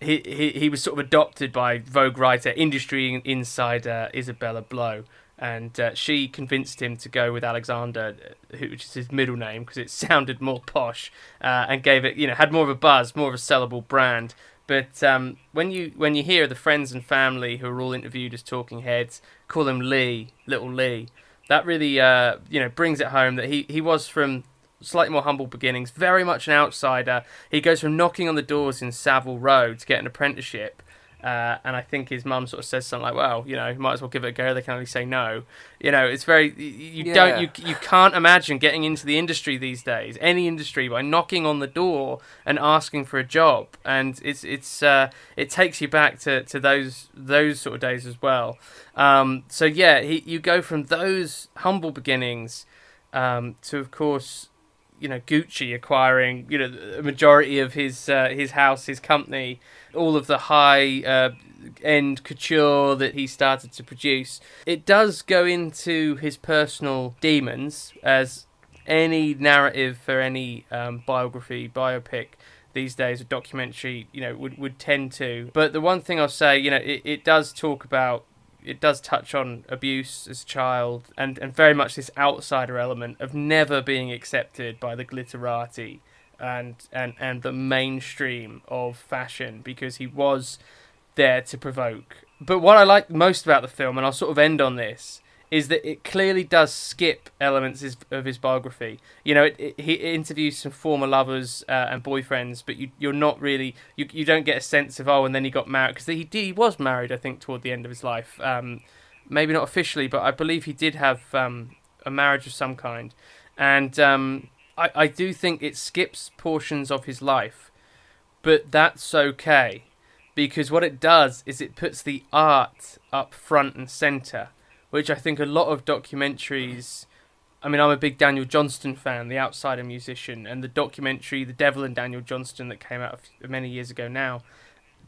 he, he he was sort of adopted by Vogue writer, industry insider Isabella Blow. And uh, she convinced him to go with Alexander, uh, which is his middle name, because it sounded more posh, uh, and gave it, you know, had more of a buzz, more of a sellable brand. But um, when you when you hear the friends and family who are all interviewed as talking heads call him Lee, little Lee, that really uh, you know brings it home that he, he was from slightly more humble beginnings, very much an outsider. He goes from knocking on the doors in Savile Row to get an apprenticeship. Uh, and I think his mum sort of says something like, "Well, you know, might as well give it a go. They can only say no." You know, it's very you, you Yeah. don't you you can't imagine getting into the industry these days, any industry, by knocking on the door and asking for a job, and it's it's uh, it takes you back to, to those those sort of days as well. Um, so yeah, he, you go from those humble beginnings um, to, of course, you know Gucci acquiring you know a majority of his uh, his house, his company, all of the high uh, end couture that he started to produce. It does go into his personal demons, as any narrative for any um, biography, biopic these days, a documentary, you know, would, would tend to. But the one thing I'll say, you know, it, it does talk about it does touch on abuse as a child and, and very much this outsider element of never being accepted by the glitterati and, and, and the mainstream of fashion because he was there to provoke. But what I like most about the film, and I'll sort of end on this, is that it clearly does skip elements of his biography. You know, it, it, he interviews some former lovers uh, and boyfriends, but you, you're not really you, you don't get a sense of oh, and then he got married because he did, he was married, I think, toward the end of his life. Um, maybe not officially, but I believe he did have um, a marriage of some kind, and um, I, I do think it skips portions of his life, but that's okay because what it does is it puts the art up front and center, which I think a lot of documentaries. I mean, I'm a big Daniel Johnston fan, the outsider musician, and the documentary "The Devil and Daniel Johnston" that came out many years ago now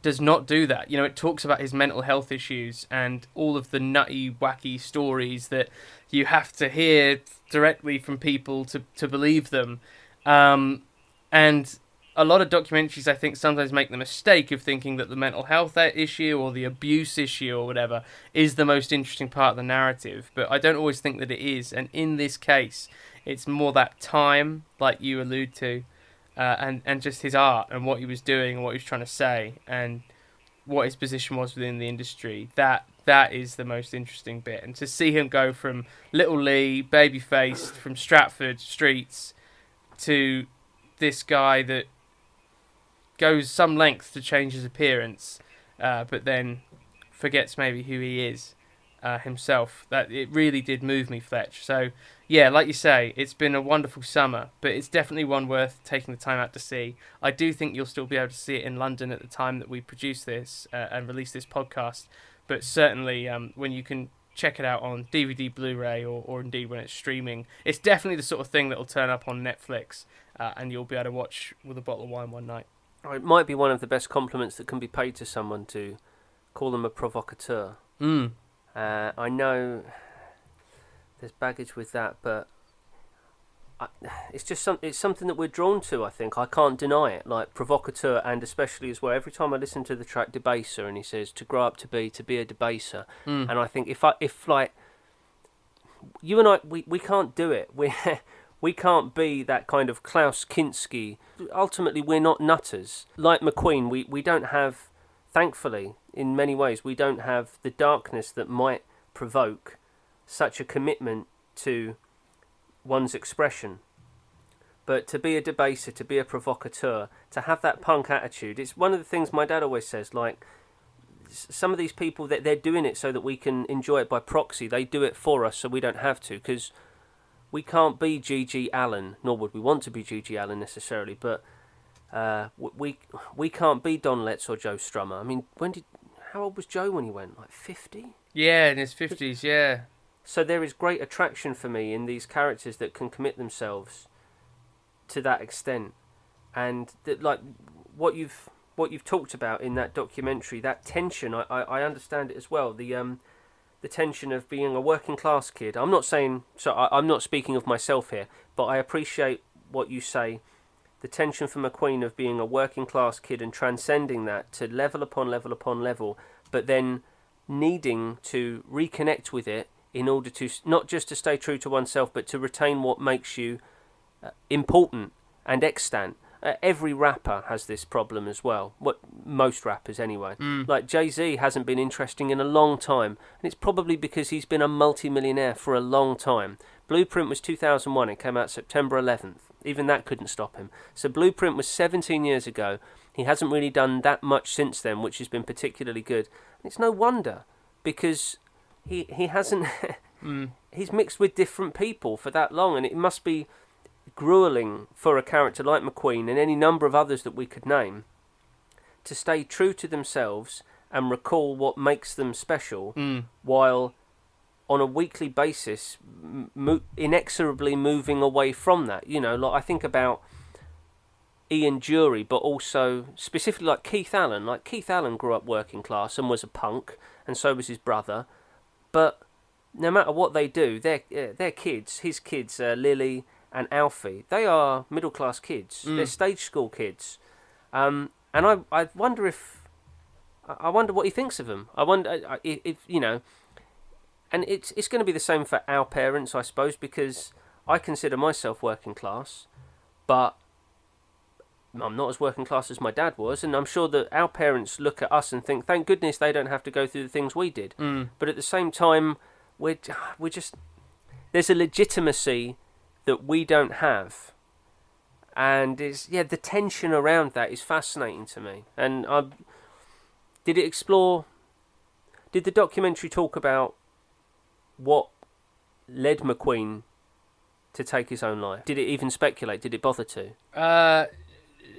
does not do that. You know, it talks about his mental health issues and all of the nutty, wacky stories that you have to hear directly from people to, to believe them. Um, and a lot of documentaries, I think, sometimes make the mistake of thinking that the mental health issue or the abuse issue or whatever is the most interesting part of the narrative. But I don't always think that it is. And in this case, it's more that time, like you allude to, uh, and and just his art and what he was doing and what he was trying to say and what his position was within the industry. That that is the most interesting bit. And to see him go from Little Lee, baby faced, from Stratford streets, to this guy that goes some length to change his appearance, uh, but then forgets maybe who he is uh, himself. That it really did move me, Fletch. So yeah, like you say, it's been a wonderful summer, but it's definitely one worth taking the time out to see. I do think you'll still be able to see it in London at the time that we produce this uh, and release this podcast, but certainly um, when you can check it out on DVD, Blu-ray, or, or indeed when it's streaming, it's definitely the sort of thing that will turn up on Netflix, uh, and you'll be able to watch with a bottle of wine one night. It might be one of the best compliments that can be paid to someone to call them a provocateur. Mm. Uh, I know there's baggage with that, but I, it's just some, it's something that we're drawn to. I think I can't deny it. Like provocateur, and especially as well. Every time I listen to the track debaser, and he says to grow up to be to be a debaser, Mm. and I think if I if like you and I we, we can't do it. We we can't be that kind of Klaus Kinski. Ultimately, we're not nutters like McQueen. We we don't have, thankfully, in many ways, we don't have the darkness that might provoke such a commitment to one's expression. But to be a debaser, to be a provocateur, to have that punk attitude, it's one of the things my dad always says. Like, some of these people that they're doing it so that we can enjoy it by proxy. They do it for us so we don't have to because we can't be G.G. Allin, nor would we want to be G.G. Allin necessarily. But uh, we we can't be Don Letts or Joe Strummer. I mean, when did how old was Joe when he went? Like fifty. Yeah, in his fifties. Yeah. So there is great attraction for me in these characters that can commit themselves to that extent, and that like what you've what you've talked about in that documentary, that tension. I, I, I understand it as well. The um the tension of being a working class kid. I'm not saying so. I, I'm not speaking of myself here, but I appreciate what you say. The tension for McQueen of being a working class kid and transcending that to level upon level upon level, but then needing to reconnect with it in order to not just to stay true to oneself, but to retain what makes you uh, important and extant. Uh, every rapper has this problem as well. What most rappers anyway. Like Jay Z hasn't been interesting in a long time, and it's probably because he's been a multi-millionaire for a long time. Blueprint was 2001. It came out September 11th. Even that couldn't stop him. So Blueprint was 17 years ago. He hasn't really done that much since then, which has been particularly good. And it's no wonder because he he hasn't. He's mixed with different people for that long, and it must be grueling for a character like McQueen and any number of others that we could name to stay true to themselves and recall what makes them special Mm. while on a weekly basis mo- inexorably moving away from that. You know like i think about ian dury but also specifically like keith allen. Like keith allen grew up working class and was a punk and so was his brother. But no matter what they do their uh, their kids his kids uh, lily and alfie they are middle class kids they're stage school kids um, and I, I wonder if I wonder what he thinks of them. I wonder if, if you know, and it's it's going to be the same for our parents, I suppose, because I consider myself working class, but I'm not as working class as my dad was, and I'm sure that our parents look at us and think, "Thank goodness they don't have to go through the things we did." Mm. But at the same time, we're we're just there's a legitimacy that we don't have. And is yeah the tension around that is fascinating to me. And I did it explore did the documentary talk about what led McQueen to take his own life? Did it even speculate? Did it bother to? Uh,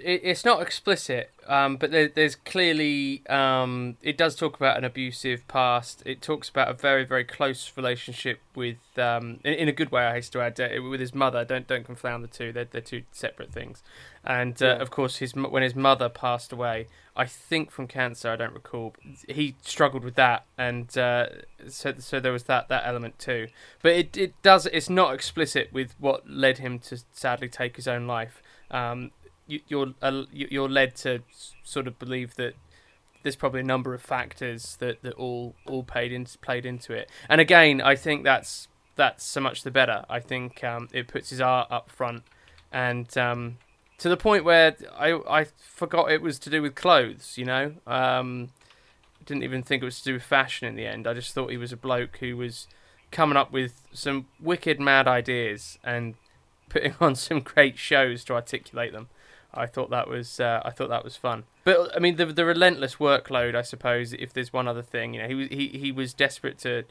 it, it's not explicit, um, but there, there's clearly um, it does talk about an abusive past. It talks about a very very close relationship with, um, in, in a good way. I hasten to add, uh, with his mother. Don't don't confound the two. They're they're two separate things. And uh, Yeah. of course, his when his mother passed away, I think from cancer. I don't recall. He struggled with that, and uh, so so there was that that element too. But it it does. It's not explicit with what led him to sadly take his own life. Um, you're uh, you- you're led to sort of believe that there's probably a number of factors that, that all all played into played into it. And again, I think that's that's so much the better. I think um, it puts his art up front, and um, to the point where I I forgot it was to do with clothes. You know, um, didn't even think it was to do with fashion in the end. I just thought he was a bloke who was coming up with some wicked mad ideas and putting on some great shows to articulate them. I thought that was uh, I thought that was fun. But I mean the the relentless workload, I suppose. If there's one other thing, you know, he was he, he was desperate to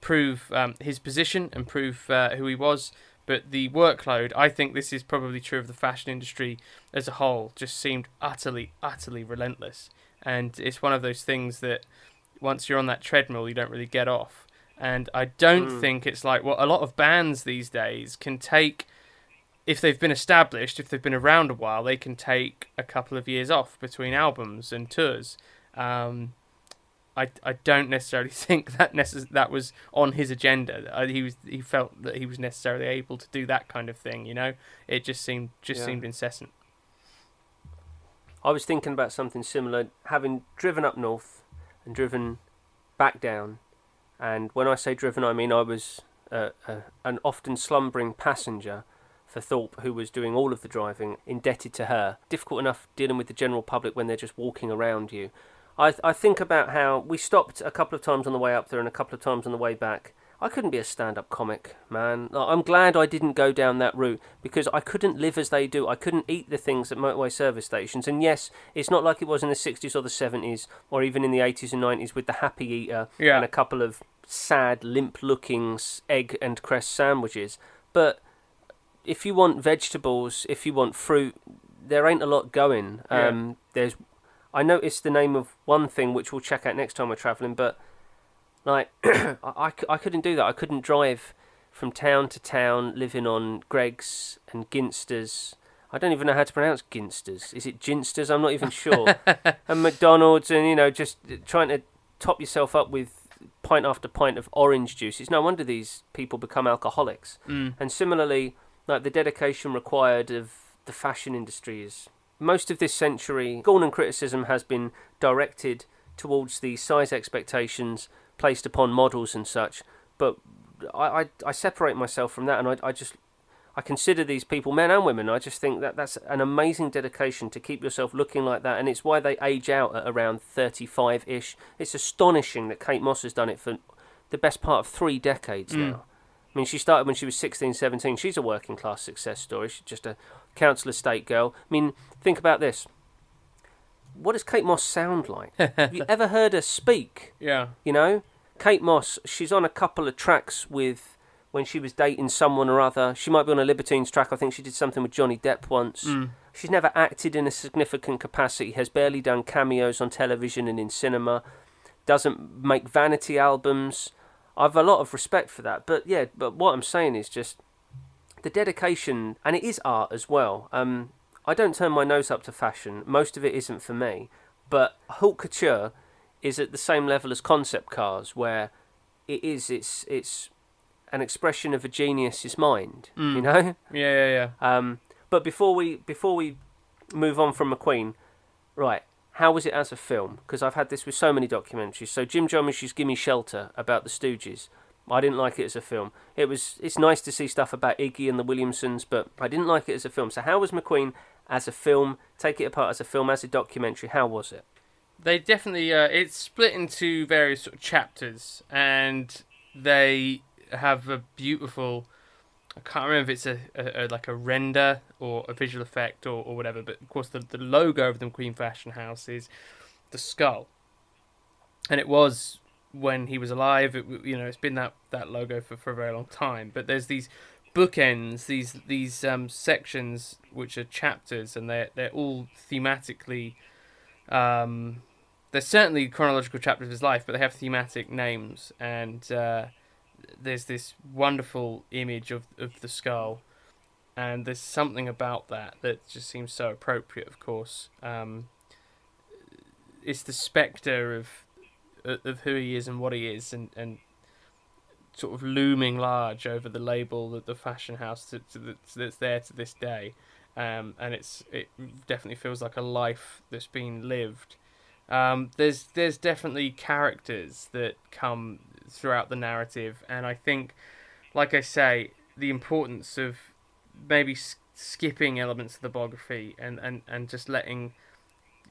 prove um, his position and prove uh, who he was. But the workload, I think this is probably true of the fashion industry as a whole, just seemed utterly utterly relentless. And it's one of those things that once you're on that treadmill, you don't really get off. And I don't Mm. think it's like what a lot of bands these days can take if they've been established, if they've been around a while, they can take a couple of years off between albums and tours. Um, I, I don't necessarily think that necess- that was on his agenda. Uh, he was he felt that he was necessarily able to do that kind of thing. You know, it just seemed just Yeah. seemed incessant. I was thinking about something similar, having driven up north and driven back down. And when I say driven, I mean I was uh, uh, an often slumbering passenger for Thorpe, who was doing all of the driving, indebted to her. Difficult enough dealing with the general public when they're just walking around you. I, I think about how we stopped a couple of times on the way up there and a couple of times on the way back. I couldn't be a stand-up comic, man. I'm glad I didn't go down that route because I couldn't live as they do. I couldn't eat the things at motorway service stations. And yes, it's not like it was in the 60s or the 70s or even in the 80s and 90s with the happy eater Yeah. and a couple of sad, limp-looking egg and cress sandwiches. But if you want vegetables, if you want fruit, there ain't a lot going. Yeah. Um, There's, I noticed the name of one thing which we'll check out next time we're travelling, but like I, I, I couldn't do that. I couldn't drive from town to town, living on Greggs and Ginsters. I don't even know how to pronounce Ginsters. Is it Ginsters? I'm not even sure. and McDonald's, and you know, just trying to top yourself up with pint after pint of orange juice. It's no wonder these people become alcoholics. Mm. And similarly, like the dedication required of the fashion industry is most of this century. Scorn and criticism has been directed towards the size expectations placed upon models and such. But I, I, I separate myself from that, and I, I just I consider these people, men and women. I just think that that's an amazing dedication to keep yourself looking like that, and it's why they age out at around thirty-five-ish. It's astonishing that Kate Moss has done it for the best part of three decades Mm. now. I mean, she started when she was 16, 17. She's a working class success story. She's just a council estate girl. I mean, think about this. What does Kate Moss sound like? Have you ever heard her speak? Yeah. You know, Kate Moss. She's on a couple of tracks with when she was dating someone or other. She might be on a Libertines track. I think she did something with Johnny Depp once. Mm. She's never acted in a significant capacity. Has barely done cameos on television and in cinema. Doesn't make vanity albums. I've a lot of respect for that. But yeah, but what I'm saying is just the dedication, and it is art as well. Um, I don't turn my nose up to fashion. Most of it isn't for me. But haute couture is at the same level as concept cars, where it is. It's it's an expression of a genius's mind. You know. Yeah, yeah, yeah. Um, but before we before we move on from McQueen, right? How was it as a film? Because I've had this with so many documentaries. So Jim Jarmusch's "Gimme Shelter" about the Stooges. I didn't like it as a film. It was it's nice to see stuff about Iggy and the Williamsons, but I didn't like it as a film. So how was McQueen as a film? Take it apart as a film, as a documentary. How was it? They definitely uh, it's split into various sort of chapters, and they have a beautiful. I can't remember if it's a, a, a like a render or a visual effect or, or whatever, but of course the the logo of the Queen Fashion House is the skull, and it was when he was alive. It, you know, it's been that that logo for for a very long time. But there's these bookends these these um, sections which are chapters and they're they're all thematically um, they're certainly chronological chapters of his life but they have thematic names and uh, there's this wonderful image of, of the skull and there's something about that that just seems so appropriate of course um, it's the spectre of of who he is and what he is and, and sort of looming large over the label that the fashion house to, to the, that's there to this day, um, and it's it definitely feels like a life that's been lived. Um, there's there's definitely characters that come throughout the narrative, and I think, like I say, the importance of maybe s- skipping elements of the biography and, and, and just letting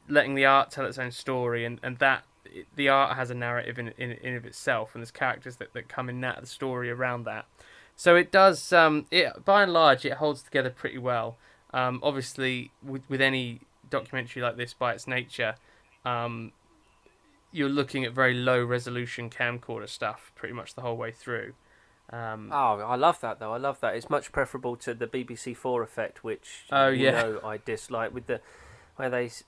letting the art tell its own story, and, and that the art has a narrative in in, in of itself, and there's characters that, that come in that the story around that. So it does. Um, it by and large, it holds together pretty well. Um, obviously, with with any documentary like this, by its nature, um, you're looking at very low resolution camcorder stuff pretty much the whole way through. Um, Oh, I love that though. I love that. It's much preferable to the BBC Four effect, which Oh, you yeah. know I dislike with the where they s-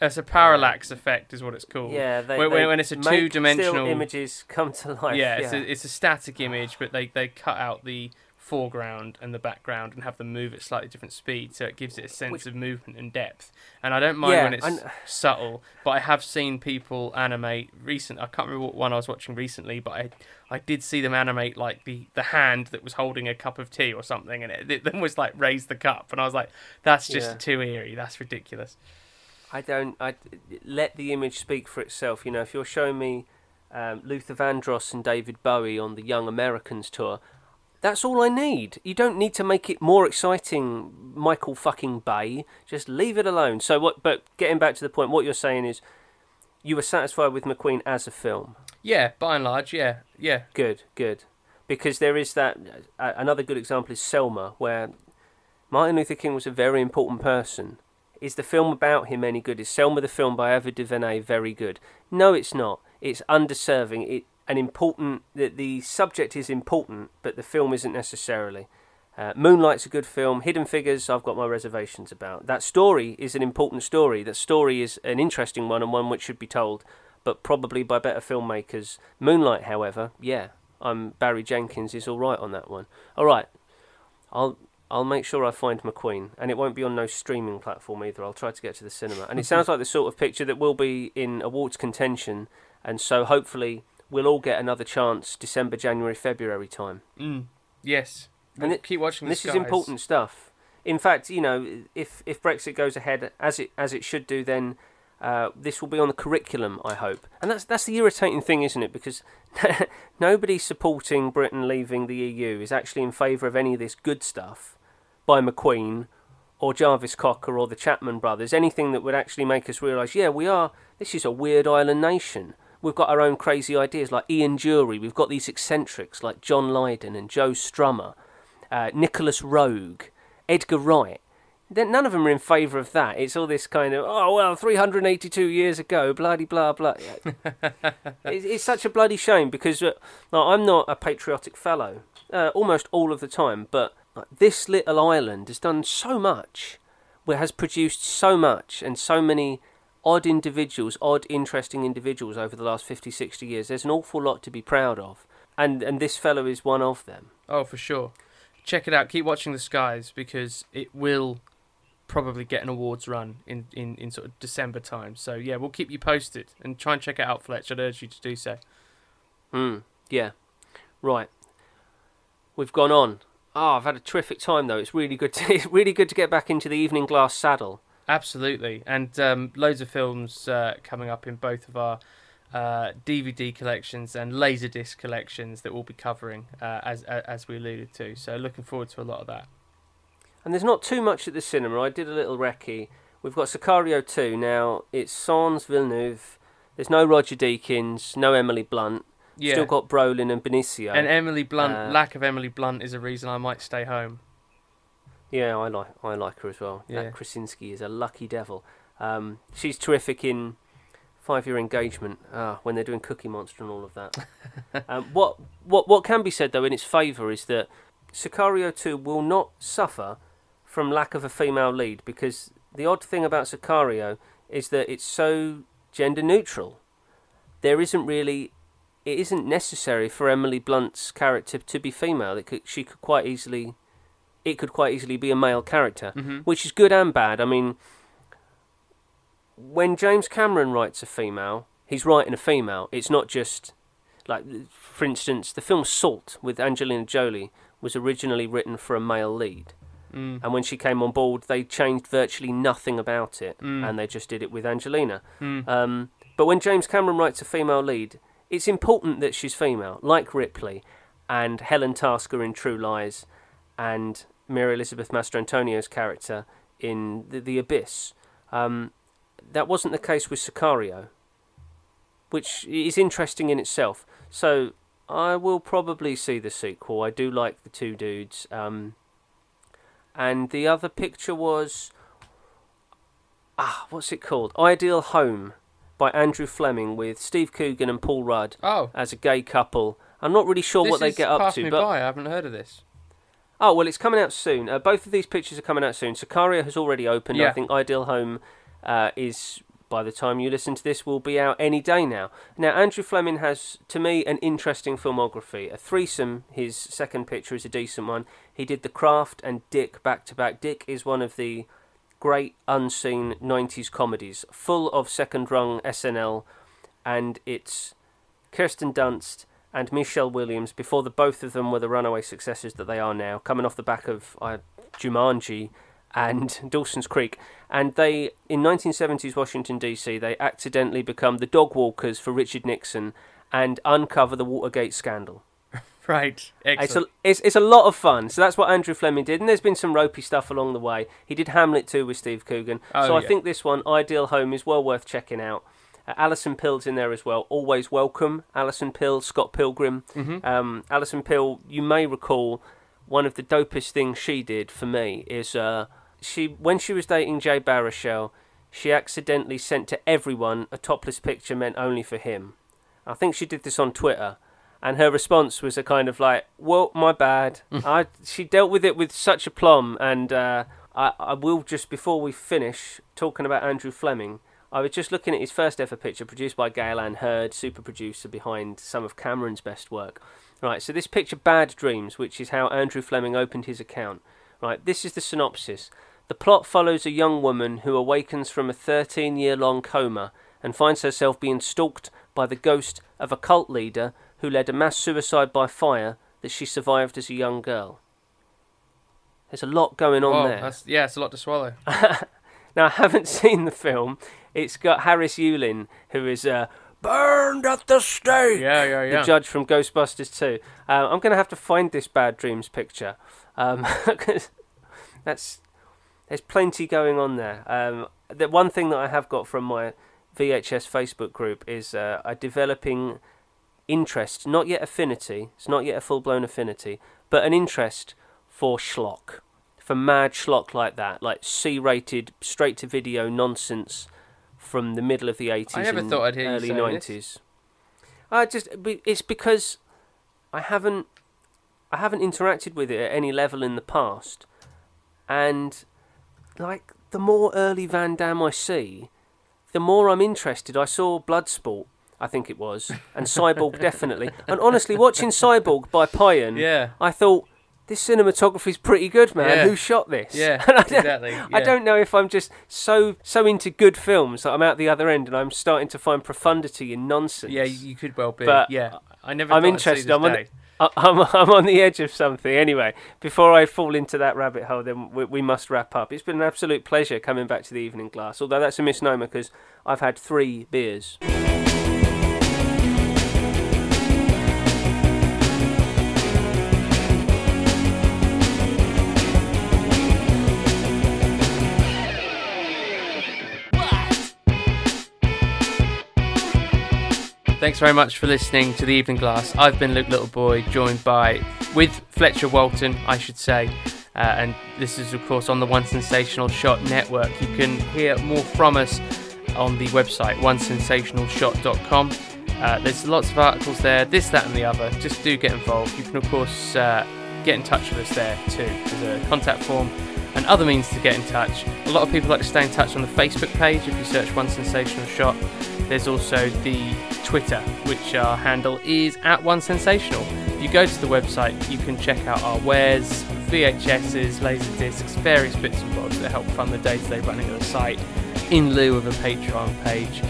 It's a parallax effect, is what it's called. yeah they, when, they when, it's a two-dimensional images come to life. yeah, it's a, it's a static image, but they, they cut out the foreground and the background and have them move at slightly different speed, so it gives it a sense Which- of movement and depth. And I don't mind Yeah, when it's and- subtle, but I have seen people animate recent. I can't remember what one I was watching recently, but I I did see them animate like the, the hand that was holding a cup of tea or something, and it, it then was like raise the cup, and I was like, that's just Yeah. too eerie. That's ridiculous. I don't. I let the image speak for itself. You know, if you're showing me um, Luther Vandross and David Bowie on the Young Americans tour, that's all I need. You don't need to make it more exciting, Michael fucking Bay. Just leave it alone. So what? But getting back to the point, what you're saying is, you were satisfied with McQueen as a film. Yeah, by and large, yeah, yeah. Good, good. Because there is that. Uh, another good example is Selma, where Martin Luther King was a very important person. Is the film about him any good? Is Selma the film by Ava DuVernay very good? No, it's not. It's underserving. It an important. that the subject is important, but the film isn't necessarily. Uh, Moonlight's a good film. Hidden Figures, I've got my reservations about. That story is an important story. That story is an interesting one and one which should be told, but probably by better filmmakers. Moonlight, however, yeah, I'm Barry Jenkins is all right on that one. All right, I'll I'll make sure I find McQueen, and it won't be on no streaming platform either. I'll try to get to the cinema, and it sounds like the sort of picture that will be in awards contention, and so hopefully we'll all get another chance December, January, February time. Mm, yes. And We'll it- keep watching And this is important stuff. In fact, you know, if if Brexit goes ahead as it as it should do, then uh, this will be on the curriculum. I hope, and that's that's the irritating thing, isn't it? Because nobody supporting Britain leaving the EU is actually in favour of any of this good stuff by McQueen or Jarvis Cocker or the Chapman brothers. Anything that would actually make us realise, yeah, we are. This is a weird island nation. We've got our own crazy ideas, like Ian Dury. We've got these eccentrics like John Lydon and Joe Strummer uh, Nicolas Roeg, Edgar Wright. Then none of them are in favour of that. It's all this kind of oh well, 382 years ago, bloody blah blah. it's, it's such a bloody shame because uh, like, I'm not a patriotic fellow, uh, almost all of the time. But like, this little island has done so much, where has produced so much and so many odd individuals, odd interesting individuals over the last 50, 60 years. There's an awful lot to be proud of, and and this fellow is one of them. Oh, for sure. Check it out. Keep watching the skies because it will probably get an awards run in, in, in sort of December time. So yeah, we'll keep you posted and try and check it out, Fletch. I'd urge you to do so. Hmm. yeah. Right. We've gone on. Oh, I've had a terrific time though. It's really good. To, it's really good to get back into the evening glass saddle. Absolutely, and um, loads of films uh, coming up in both of our uh, DVD collections and Laserdisc collections that we'll be covering uh, as as we alluded to. So looking forward to a lot of that. And there's not too much at the cinema. I did a little recce. We've got Sicario 2 now. It's Sans Villeneuve. There's no Roger Deakins, no Emily Blunt. Yeah, Still got Brolin and Benicio. and Emily Blunt. Uh, lack of Emily Blunt is a reason I might stay home. Yeah, I like I like her as well. Yeah. That Krasinski is a lucky devil. Um, she's terrific in Five Year Engagement ah, when they're doing Cookie Monster and all of that. um, what what what can be said though in its favour is that Sicario 2 will not suffer from lack of a female lead because the odd thing about Sicario is that it's so gender neutral. There isn't really, it isn't necessary for Emily Blunt's character to be female. It could, she could quite easily, it could quite easily be a male character, which is good and bad. I mean, when James Cameron writes a female, he's writing a female. It's not just like, for instance, the film Salt with Angelina Jolie was originally written for a male lead. Mm. And when she came on board, they changed virtually nothing about it, Mm. and they just did it with Angelina. Mm. Um, but when James Cameron writes a female lead, it's important that she's female, like Ripley and Helen Tasker in True Lies, and Mary Elizabeth Mastrantonio's character in The, the Abyss. Um, that wasn't the case with Sicario, which is interesting in itself. So I will probably see the sequel. I do like the two dudes. Um, and the other picture was ah, what's it called? Ideal Home by Andrew Fleming with Steve Coogan and Paul Rudd Oh, as a gay couple. I'm not really sure this what they get up to, but by. I haven't heard of this. Oh well, it's coming out soon. Uh, both of these pictures are coming out soon. Sicario has already opened. I think Ideal Home uh, is by the time you listen to this will be out any day now. Now Andrew Fleming has, to me, an interesting filmography. A threesome. His second picture is a decent one. He did The Craft and Dick back to back. Dick is one of the great unseen 90s comedies, full of second rung SNL, and it's Kirsten Dunst and Michelle Williams before the both of them were the runaway successes that they are now, coming off the back of uh, Jumanji and Dawson's Creek. And they, in 1970s Washington D.C., they accidentally become the dog walkers for Richard Nixon and uncover the Watergate scandal. Right. It's a, it's, it's a lot of fun. So that's what Andrew Fleming did. And there's been some ropey stuff along the way. He did Hamlet 2 with Steve Coogan. Oh, so I yeah. think this one, Ideal Home, is well worth checking out. Alison Pill's in there as well. Always welcome. Alison Pill, Scott Pilgrim. Mhm. Um, Alison Pill, you may recall one of the dopest things she did for me is uh, she when she was dating Jay Baruchel, she accidentally sent to everyone a topless picture meant only for him. I think she did this on Twitter, and her response was a kind of like, "Well, my bad." I she dealt with it with such aplomb, and uh, I I will just before we finish talking about Andrew Fleming. I was just looking at his first ever picture, produced by Gale Anne Hurd, super producer behind some of Cameron's best work. Right, so this picture, Bad Dreams, which is how Andrew Fleming opened his account. Right, this is the synopsis. The plot follows a young woman who awakens from a 13 year long coma and finds herself being stalked by the ghost of a cult leader who led a mass suicide by fire that she survived as a young girl. There's a lot going on Whoa, there. yeah, it's a lot to swallow. Now, I haven't seen the film. It's got Harris Yulin, who is uh, burned at the stake. Yeah, yeah, yeah. The judge from Ghostbusters 2. Uh, I'm going to have to find this Bad Dreams picture. Um, 'cause that's there's plenty going on there. Um, the one thing that I have got from my VHS Facebook group is uh, a developing interest, not yet affinity. It's not yet a full blown affinity, but an interest for schlock, for mad schlock like that, like C-rated, straight to video nonsense from the middle of the 80s I never thought I'd hear early 90s. I just it's because I haven't I haven't interacted with it at any level in the past, and like the more early Van Damme I see, the more I'm interested. I saw Bloodsport, I think it was, and Cyborg definitely. And honestly, watching Cyborg by Pyun, Yeah. I thought this cinematography's pretty good, man. Yeah. Who shot this? Yeah, I don't- exactly, I don't know if I'm just so so into good films that I'm out the other end and I'm starting to find profundity in nonsense. Yeah, you could well be. But yeah, I never. I'm thought I'd see interested. I'm on. I- I'm, I'm on the edge of something. Anyway, before I fall into that rabbit hole, then we, we must wrap up. It's been an absolute pleasure coming back to the evening glass, although that's a misnomer because I've had three beers. Thanks very much for listening to the Evening Glass. I've been Luke Littleboy, joined by with Fletcher Walton, I should say, uh, and this is of course on the One Sensational Shot network. You can hear more from us on the website onesensationalshot.com. Uh, there's lots of articles there, this, that, and the other. Just do get involved. You can of course uh, get in touch with us there too. There's a contact form other means to get in touch. A lot of people like to stay in touch on the Facebook page if you search One Sensational Shot. There's also the Twitter, which our handle is at One Sensational. If you go to the website, you can check out our wares, VHSs, laser discs, various bits and bobs that help fund the day-to-day running of the site in lieu of a Patreon page,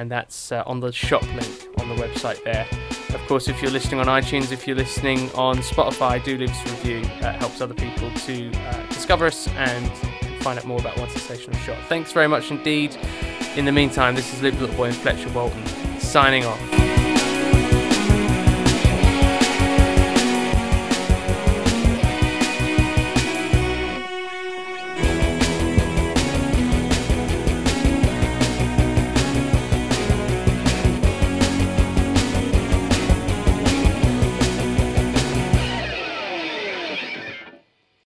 and that's uh, on the shop link on the website there. Of course, if you're listening on iTunes, if you're listening on Spotify, do leave us a review. That helps other people to uh, discover us and find out more about One Sensational Shot. Thanks very much indeed. In the meantime, this is Luke Littleboy and Fletcher Walton signing off.